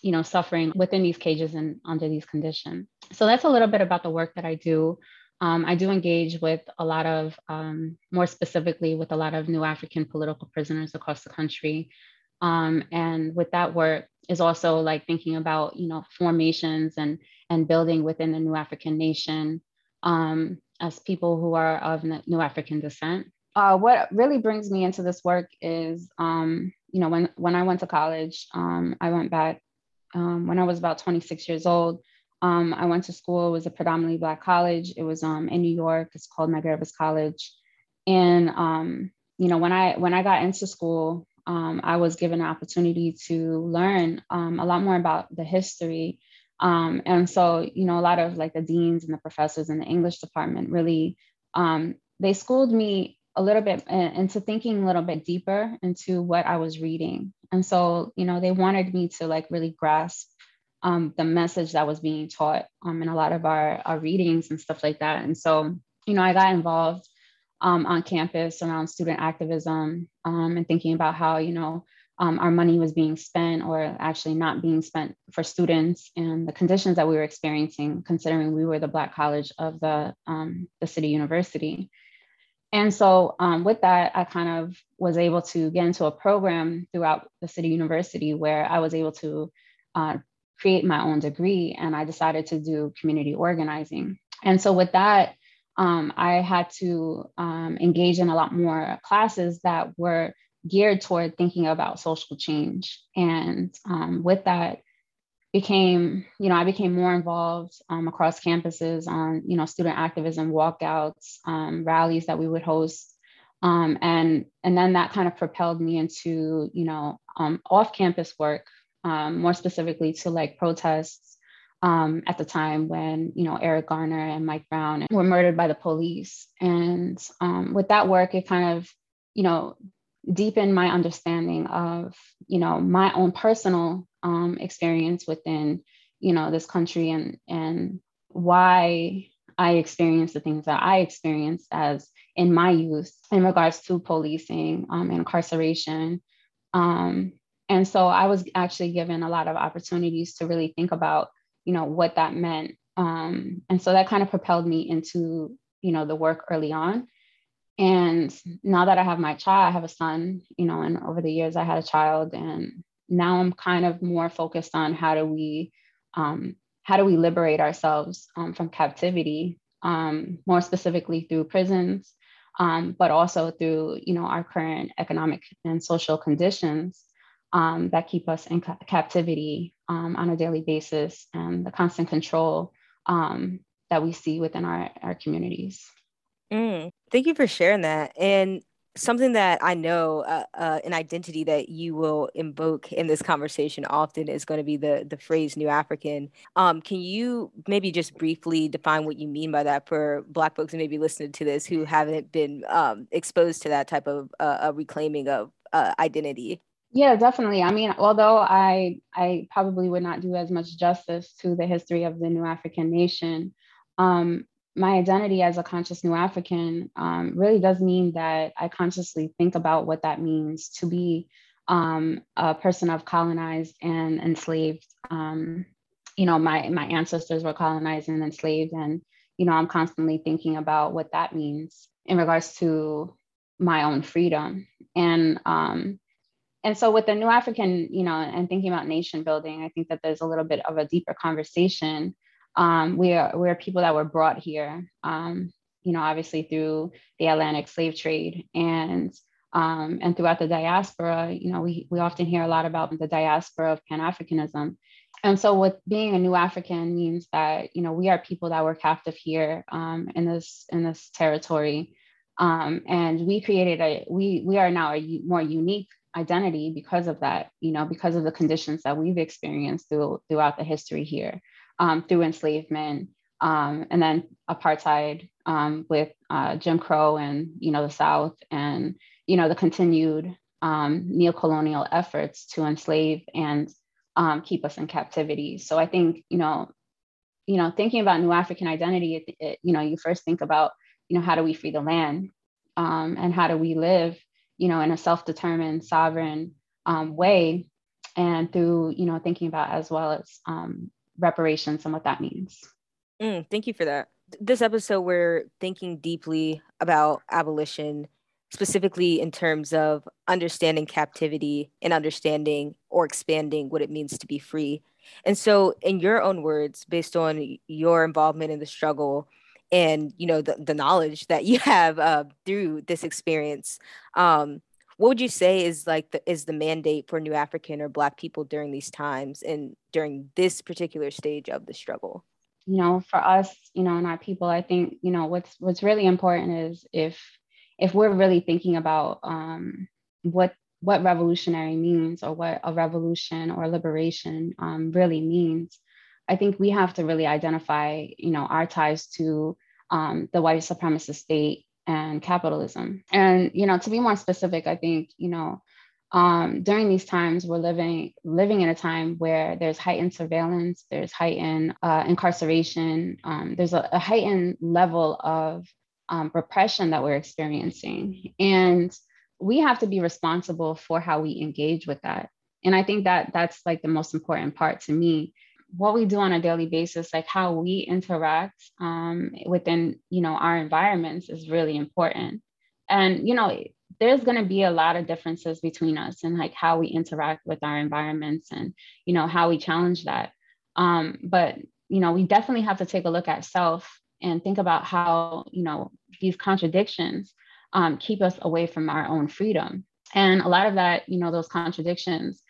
you know, suffering within these cages and under these conditions. So that's a little bit about the work that I do. Um, I do engage with a lot of, um, more specifically, with a lot of new African political prisoners across the country. and with that work is also like thinking about, you know, formations and and building within the New African nation um, as people who are of New African descent. Uh, what really brings me into this work is, um, you know, when, when I went to college, um, I went back um, when I was about 26 years old. Um, I went to school, it was a predominantly Black college. It was um, in New York, it's called Medgar College. And, you know, when I, when I got into school, I was given an opportunity to learn a lot more about the history um, and so, you know, a lot of like the deans and the professors in the English department really, um, they schooled me a little bit into thinking a little bit deeper into what I was reading. And so, you know, they wanted me to like really grasp um, the message that was being taught um, in a lot of our, our readings and stuff like that. And so, you know, I got involved um, on campus around student activism um, and thinking about how, you know, um, our money was being spent or actually not being spent for students and the conditions that we were experiencing, considering we were the Black College of the, um, the city university. And so um, with that, I kind of was able to get into a program throughout the city university where I was able to uh, create my own degree and I decided to do community organizing. And so with that, um, I had to um, engage in a lot more classes that were geared toward thinking about social change. And um, with that, became, you know, I became more involved um, across campuses on, you know, student activism, walkouts, um, rallies that we would host. Um, and, and then that kind of propelled me into, you know, um, off-campus work, um, more specifically to like protests um, at the time when, you know, Eric Garner and Mike Brown were murdered by the police. And with that work, it kind of, you know, deepen my understanding of you know my own personal um, experience within you know this country and and why I experienced the things that I experienced as in my youth in regards to policing um, incarceration. Um, and so I was actually given a lot of opportunities to really think about, you know, what that meant. Um, and so that kind of propelled me into, you know, the work early on. And now that I have my child, I have a son, you know, and over the years I had a child, and now I'm kind of more focused on how do we, um, how do we liberate ourselves um, from captivity, um, more specifically through prisons, um, but also through, you know, our current economic and social conditions um, that keep us in ca- captivity um, on a daily basis, and the constant control that we see within our, our communities. Mm, thank you for sharing that. And something that I know, uh, uh, an identity that you will invoke in this conversation often is going to be the the phrase "New African." Um, can you maybe just briefly define what you mean by that for Black folks and maybe listening to this who haven't been um, exposed to that type of uh, reclaiming of uh, identity? Yeah, definitely. I mean, although I I probably would not do as much justice to the history of the New African nation, um, my identity as a conscious new African um, really does mean that I consciously think about what that means to be um, a person of colonized and enslaved. Um, you know, my my ancestors were colonized and enslaved, and you know, I'm constantly thinking about what that means in regards to my own freedom. And um, and so with the new African, you know, and thinking about nation building, I think that there's a little bit of a deeper conversation um, we are we're people that were brought here, um, you know, obviously through the Atlantic slave trade and um, and throughout the diaspora, you know, we we often hear a lot about the diaspora of Pan Africanism. And so, with being a new African means that you know we are people that were captive here um, in this in this territory, um, and we created a we we are now a more unique identity because of that. You know, because of the conditions that we've experienced through, throughout the history here um, through enslavement um, and then apartheid um, with uh, Jim Crow and you know the South and you know the continued um, neocolonial efforts to enslave and um, keep us in captivity. So I think you know you know thinking about New African identity, it, it, you know you first think about you know how do we free the land um, and how do we live you know in a self-determined sovereign way and through you know thinking about as well as um, reparations and what that means. Mm, thank you for that. This episode, we're thinking deeply about abolition, specifically in terms of understanding captivity and understanding or expanding what it means to be free. And so, in your own words, based on your involvement in the struggle and you know the, the knowledge that you have uh, through this experience, um, what would you say is like the is the mandate for new african or black people during these times and during this particular stage of the struggle? You know for us you know and our people i think you know what's what's really important is if if we're really thinking about um, what what revolutionary means or what a revolution or liberation um, really means i think we have to really identify you know our ties to um, the white supremacist state and capitalism. And you know, to be more specific, I think you know, um, during these times, we're living living in a time where there's heightened surveillance, there's heightened uh, incarceration, um, there's a, a, heightened level of um, repression that we're experiencing, and we have to be responsible for how we engage with that. And I think that that's like the most important part to me what we do on a daily basis, like how we interact um, within, you know, our environments is really important. And, you know, there's going to be a lot of differences between us and like how we interact with our environments and, you know, how we challenge that. Um, but, you know, we definitely have to take a look at self and think about how, you know, these contradictions um, keep us away from our own freedom. And a lot of that, you know, those contradictions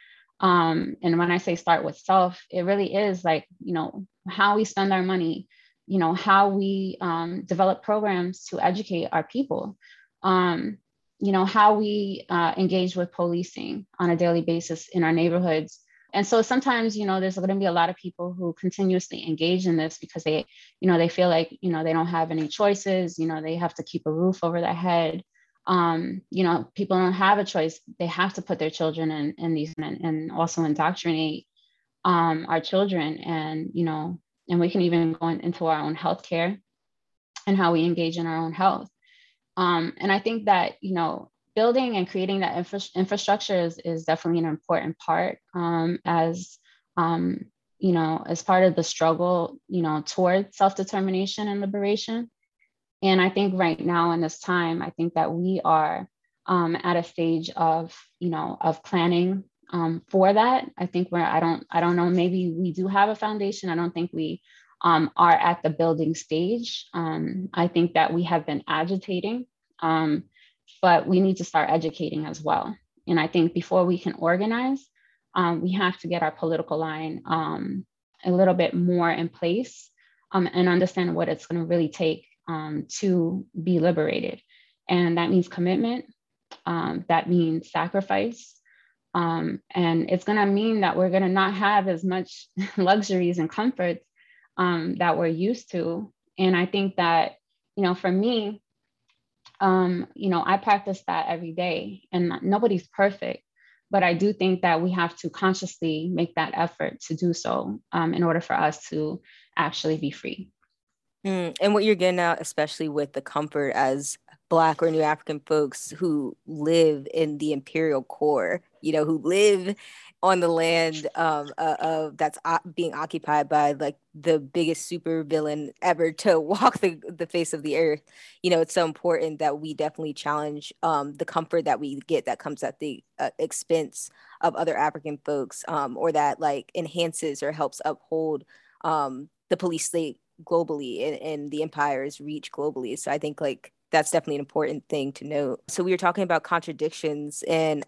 Um, and when I say start with self, it really is like, you know, how we spend our money, you know, how we um, develop programs to educate our people, um, you know, how we uh, engage with policing on a daily basis in our neighborhoods. And so sometimes, you know, there's going to be a lot of people who continuously engage in this because they, you know, they feel like, you know, they don't have any choices, you know, they have to keep a roof over their head. Um, you know, people don't have a choice. They have to put their children in, in these and, and also indoctrinate um, our children. And, you know, and we can even go into our own healthcare and how we engage in our own health. Um, and I think that, you know, building and creating that infra- infrastructure is, is definitely an important part um, as, um, you know, as part of the struggle, you know, toward self-determination and liberation. And I think right now in this time, I think that we are um, at a stage of, you know, of planning um, for that. I think we're, I don't, I don't know, maybe we do have a foundation. I don't think we um, are at the building stage. Um, I think that we have been agitating, um, but we need to start educating as well. And I think before we can organize, um, we have to get our political line a little bit more in place and understand what it's going to really take to be liberated. And that means commitment, um, that means sacrifice, um, and it's going to mean that we're going to not have as much luxuries and comforts um, that we're used to. And I think that, you know, for me, um, you know, I practice that every day and nobody's perfect, but I do think that we have to consciously make that effort to do so um, in order for us to actually be free. Mm, and what you're getting out, especially with the comfort as Black or New African folks who live in the imperial core, you know, who live on the land um, uh, of that's uh, being occupied by like the biggest super villain ever to walk the, the face of the earth. You know, it's so important that we definitely challenge um, the comfort that we get that comes at the uh, expense of other African folks, um, or that like enhances or helps uphold um, the police state globally and, and the empire's reach globally. So I think like that's definitely an important thing to note. So we were talking about contradictions and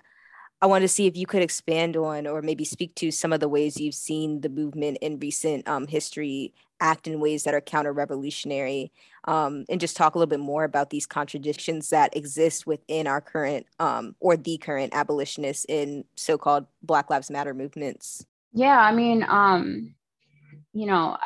I wanted to see if you could expand on or maybe speak to some of the ways you've seen the movement in recent um, history act in ways that are counter revolutionary um, and just talk a little bit more about these contradictions that exist within our current um, or the current abolitionists in so called Black Lives Matter movements. Yeah, I mean, um, you know,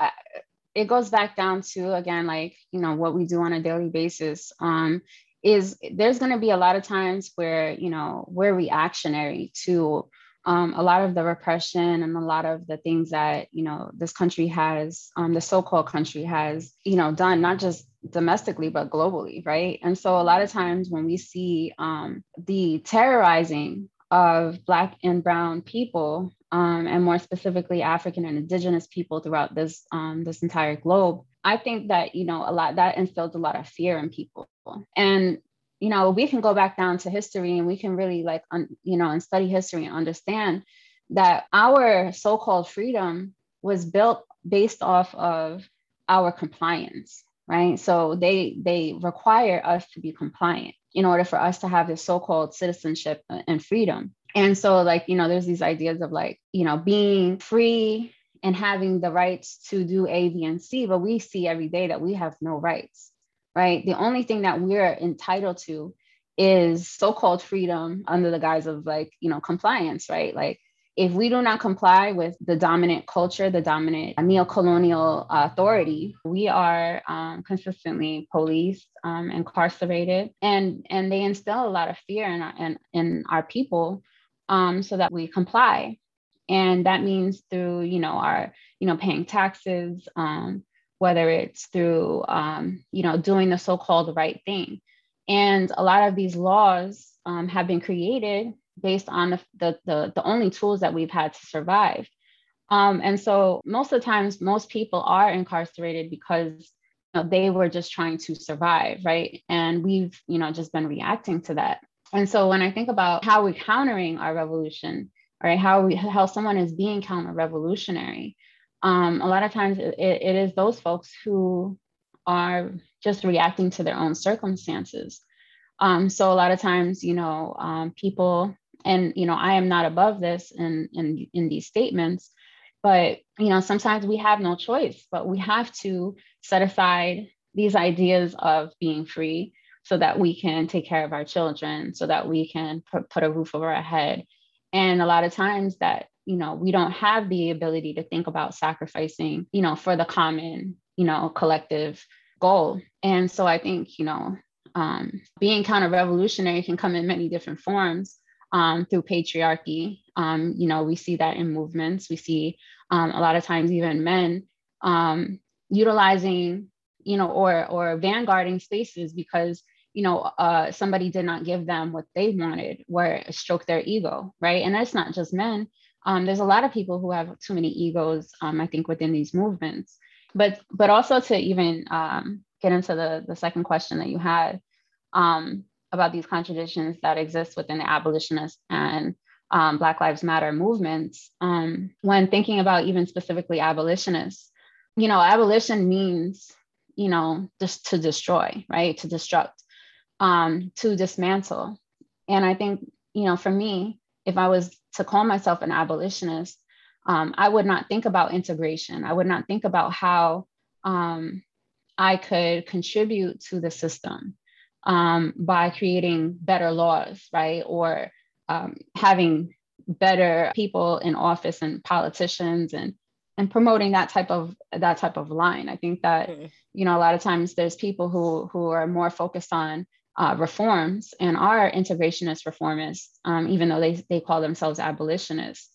it goes back down to again like you know what we do on a daily basis um, is there's going to be a lot of times where you know we're reactionary to um, a lot of the repression and a lot of the things that you know this country has um, the so-called country has you know done not just domestically but globally right? And so a lot of times when we see um, the terrorizing of black and brown people um, and more specifically African and Indigenous people throughout this um, this entire globe. I think that you know a lot that instilled a lot of fear in people, and you know we can go back down to history and we can really like un, you know and study history and understand that our so-called freedom was built based off of our compliance right so they they require us to be compliant in order for us to have this so-called citizenship and freedom and so, like, you know, there's these ideas of like, you know, being free and having the rights to do A, B, and C, but we see every day that we have no rights, right? The only thing that we're entitled to is so called freedom under the guise of like, you know, compliance, right? Like, if we do not comply with the dominant culture, the dominant neo-colonial authority, we are um, consistently policed, um, incarcerated, and and they instill a lot of fear in our, in, in our people um, so that we comply. And that means through, you know, our, you know, paying taxes, um, whether it's through, um, you know, doing the so-called right thing. And a lot of these laws um, have been created based on the, the, the, the, only tools that we've had to survive. Um, and so most of the times, most people are incarcerated because you know, they were just trying to survive, right? And we've, you know, just been reacting to that. And so when I think about how we're countering our revolution, right, how we how someone is being counter revolutionary, um, a lot of times it, it is those folks who are just reacting to their own circumstances. Um, so a lot of times, you know, um, people and you know i am not above this in in in these statements but you know sometimes we have no choice but we have to set aside these ideas of being free so that we can take care of our children so that we can put, put a roof over our head. And a lot of times that you know we don't have the ability to think about sacrificing you know for the common you know collective goal. And so i think you know um, being counter revolutionary can come in many different forms um, through patriarchy. Um, you know, we see that in movements. We see um, a lot of times even men um, utilizing, you know, or or vanguarding spaces because you know uh, somebody did not give them what they wanted, where stroke their ego, right? And that's not just men. Um, there's a lot of people who have too many egos. I think within these movements, but but also to even get into the the second question that you had. Um, about these contradictions that exist within the abolitionist and um, Black Lives Matter movements. Um, when thinking about even specifically abolitionists, you know, abolition means, you know, just to destroy, right? To destruct, um, to dismantle. And I think, you know, for me, if I was to call myself an abolitionist, um, I would not think about integration. I would not think about how um, I could contribute to the system um, by creating better laws, right? Or um, having better people in office and politicians and and promoting that type of that type of line. I think that mm-hmm. you know a lot of times there's people who who are more focused on uh, reforms and are integrationist reformists, um, even though they they call themselves abolitionists.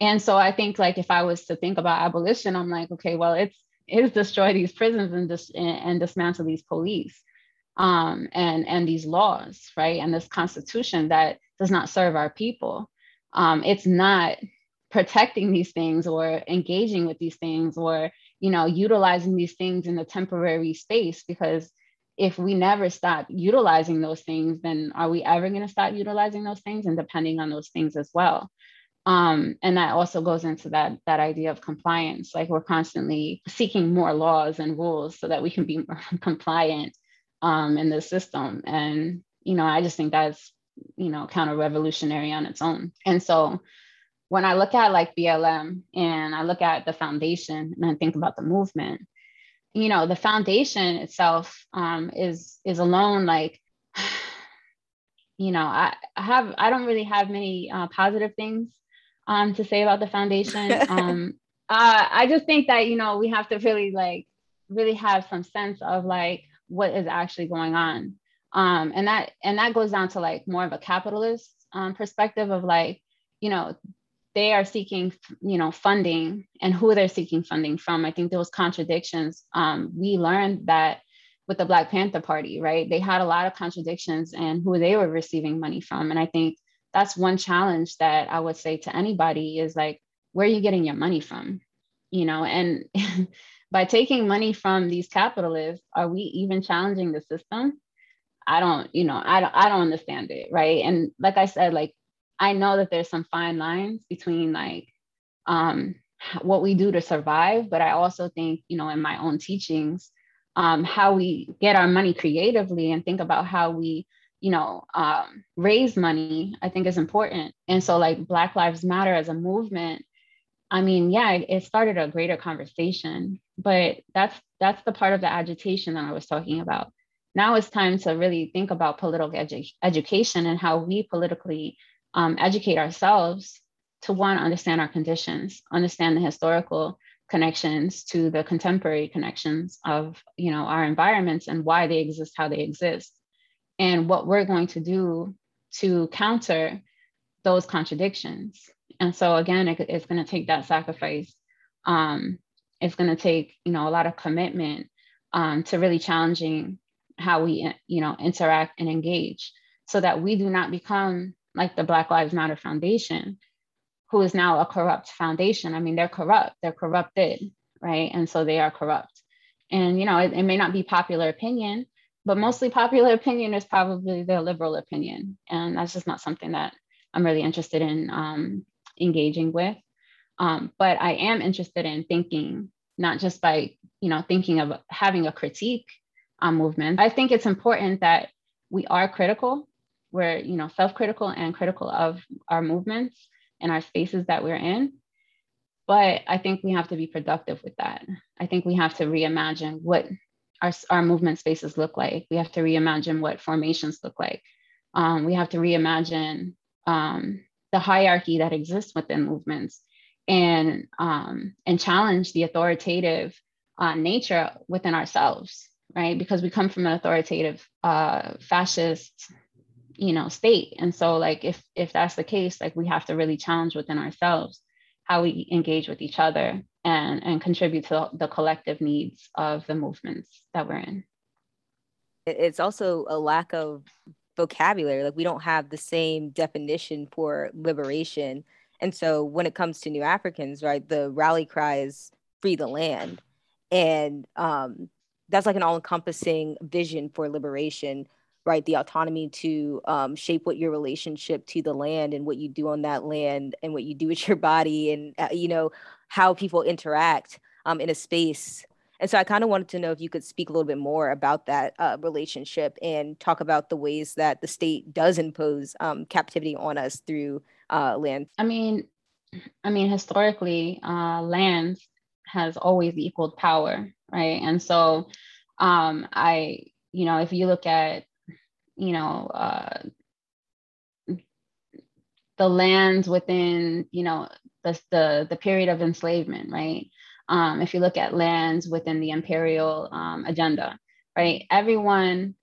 And so I think like if I was to think about abolition, I'm like, okay, well, it's it's destroy these prisons and dis- and, and dismantle these police um, and and these laws, right, and this constitution that does not serve our people. Um, it's not protecting these things or engaging with these things or you know utilizing these things in a temporary space because if we never stop utilizing those things then are we ever going to stop utilizing those things and depending on those things as well? Um, and that also goes into that that idea of compliance. Like we're constantly seeking more laws and rules so that we can be more compliant um, in the system. And, you know, I just think that's, you know, counter revolutionary on its own. And so when I look at like BLM and I look at the foundation and I think about the movement, you know, the foundation itself um, is is alone like, you know, I, I have I don't really have many uh, positive things um, to say about the foundation. um, uh, I just think that you know we have to really like really have some sense of like what is actually going on. Um, and that and that goes down to like more of a capitalist um, perspective of like you know they are seeking you know funding and who they're seeking funding from. I think those contradictions um, we learned that with the black panther party right? They had a lot of contradictions and who they were receiving money from. And i think that's one challenge that i would say to anybody is like where are you getting your money from? You know and by taking money from these capitalists, are we even challenging the system? I don't, you know, I don't, I don't understand it, right? And like I said, like I know that there's some fine lines between like um, what we do to survive, but I also think, you know, in my own teachings, um, how we get our money creatively and think about how we, you know, um, raise money, I think is important. And so, like Black Lives Matter as a movement I mean, yeah, it started a greater conversation, but that's that's the part of the agitation that I was talking about. Now it's time to really think about political edu- education and how we politically um, educate ourselves to to understand our conditions, understand the historical connections to the contemporary connections of you know our environments and why they exist how they exist and what we're going to do to counter those contradictions and so again it, it's going to take that sacrifice. Um, it's going to take you know a lot of commitment um, to really challenging how we you know interact and engage so that we do not become like the black lives matter foundation who is now a corrupt foundation. I mean they're corrupt. They're corrupted right? And so they are corrupt. And you know it, it may not be popular opinion but mostly popular opinion is probably the liberal opinion. And that's just not something that i'm really interested in um, engaging with. Um, but I am interested in thinking, not just by, you know, thinking of having a critique on movement. I think it's important that we are critical. We're you know self-critical and critical of our movements and our spaces that we're in. But i think we have to be productive with that. I think we have to reimagine what our, our movement spaces look like. We have to reimagine what formations look like. Um, we have to reimagine um, the hierarchy that exists within movements and um, and challenge the authoritative uh, nature within ourselves right? Because we come from an authoritative uh, fascist you know state. And so like if if that's the case like we have to really challenge within ourselves how we engage with each other and and contribute to the collective needs of the movements that we're in. It's also a lack of vocabulary like we don't have the same definition for liberation. And so when it comes to new africans right the rally cry is free the land. And um, that's like an all-encompassing vision for liberation right? The autonomy to um, shape what your relationship to the land and what you do on that land and what you do with your body and uh, you know how people interact um, in a space and so i kind of wanted to know if you could speak a little bit more about that uh, relationship and talk about the ways that the state does impose um, captivity on us through uh, land i mean i mean historically uh, land has always equaled power right and so um, i you know if you look at you know, uh, the lands within, you know, the, the, the period of enslavement, right? Um, if you look at lands within the imperial um, agenda, right? Everyone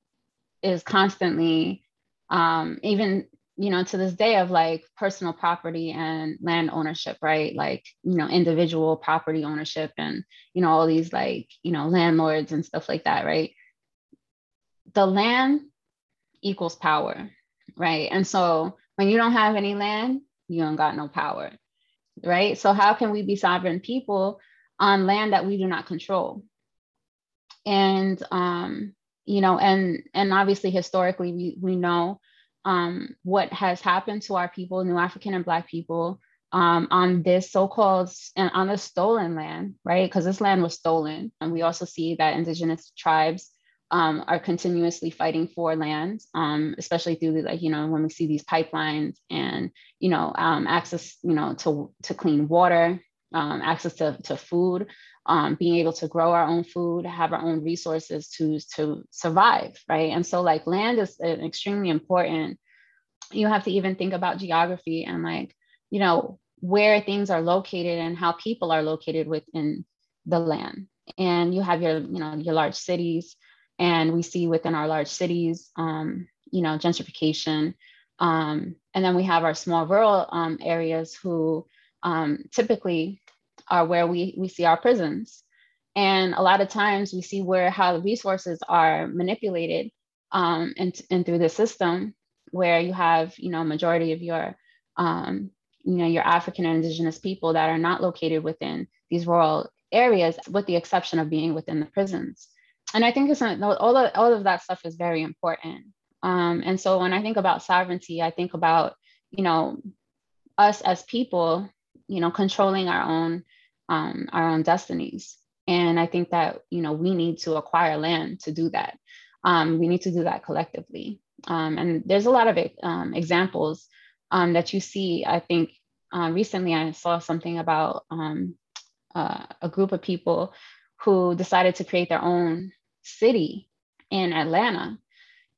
is constantly, um, even you know, to this day of like personal property and land ownership, right? Like, you know, individual property ownership and, you know, all these like, you know, landlords and stuff like that, right? The land equals power, right? And so when you don't have any land, you don't got no power, right? So how can we be sovereign people on land that we do not control? And um, you know, and and obviously historically we we know um, what has happened to our people, New African and Black people, um, on this so-called and on the stolen land, right? Because this land was stolen, and we also see that indigenous tribes um, are continuously fighting for land, um, especially through the, like you know when we see these pipelines and you know um, access you know to to clean water, um, access to to food, um, being able to grow our own food, have our own resources to to survive, right? And so like land is extremely important. You have to even think about geography and like you know where things are located and how people are located within the land. And you have your you know your large cities and we see within our large cities, um, you know, gentrification. Um, and then we have our small rural um, areas who um, typically are where we, we see our prisons. And a lot of times we see where how the resources are manipulated um, and, and through the system where you have, you know, majority of your, um, you know, your African and indigenous people that are not located within these rural areas, with the exception of being within the prisons and I think it's all of, all of that stuff is very important. Um, and so when I think about sovereignty, I think about you know us as people, you know, controlling our own um, our own destinies. And I think that you know we need to acquire land to do that. Um, we need to do that collectively. Um, and there's a lot of um, examples um, that you see. I think uh, recently I saw something about um, uh, a group of people who decided to create their own city in Atlanta.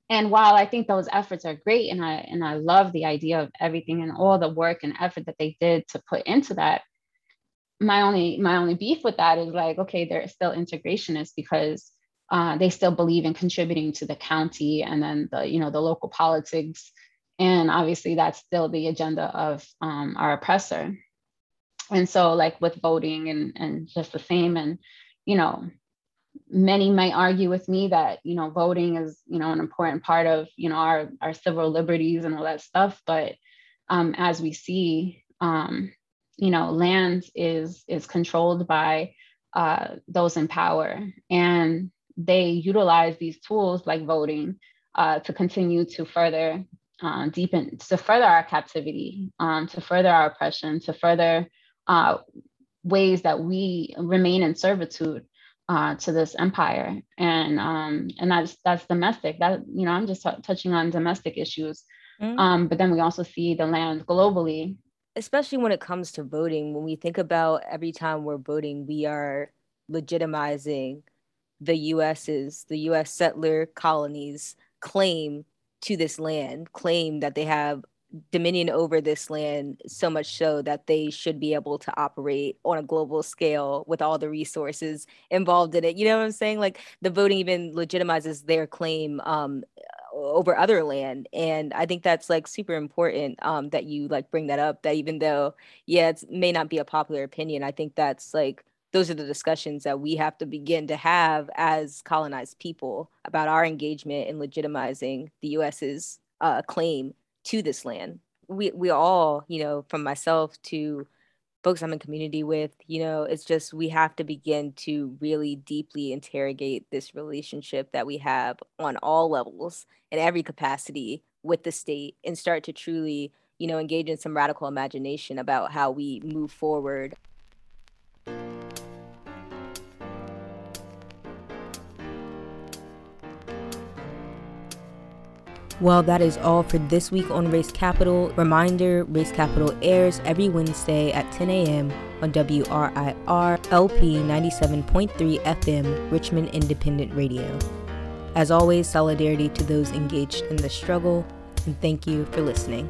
And while I think those efforts are great and I and I love the idea of everything and all the work and effort that they did to put into that, my only my only beef with that is like, okay, they're still integrationists because uh, they still believe in contributing to the county and then the you know the local politics, and obviously that's still the agenda of um, our oppressor. And so, like with voting and and just the same, and you know, many might argue with me that you know voting is you know an important part of you know our our civil liberties and all that stuff. But um, as we see um, you know land is is controlled by uh, those in power. And they utilize these tools like voting uh, to continue to further uh, deepen to further our captivity um, to further our oppression to further uh, ways that we remain in servitude uh, to this empire, and um, and that's that's domestic. That you know, I'm just t- touching on domestic issues. Mm-hmm. Um, but then we also see the land globally. Especially when it comes to voting, when we think about every time we're voting, we are legitimizing the US's, the US settler colonies claim to this land, claim that they have dominion over this land so much so that they should be able to operate on a global scale with all the resources involved in it. You know what I'm saying? Like the voting even legitimizes their claim um, over other land and i think that's like super important um, that you like bring that up that even though yeah it may not be a popular opinion i think that's like those are the discussions that we have to begin to have as colonized people about our engagement in legitimizing the us's uh, claim to this land we we all you know from myself to folks I'm in community with, you know, it's just we have to begin to really deeply interrogate this relationship that we have on all levels in every capacity with the state and start to truly, you know, engage in some radical imagination about how we move forward. Well, that is all for this week on Race Capital. Reminder Race Capital airs every Wednesday at 10 a.m. on WRIR LP 97.3 FM, Richmond Independent Radio. As always, solidarity to those engaged in the struggle, and thank you for listening.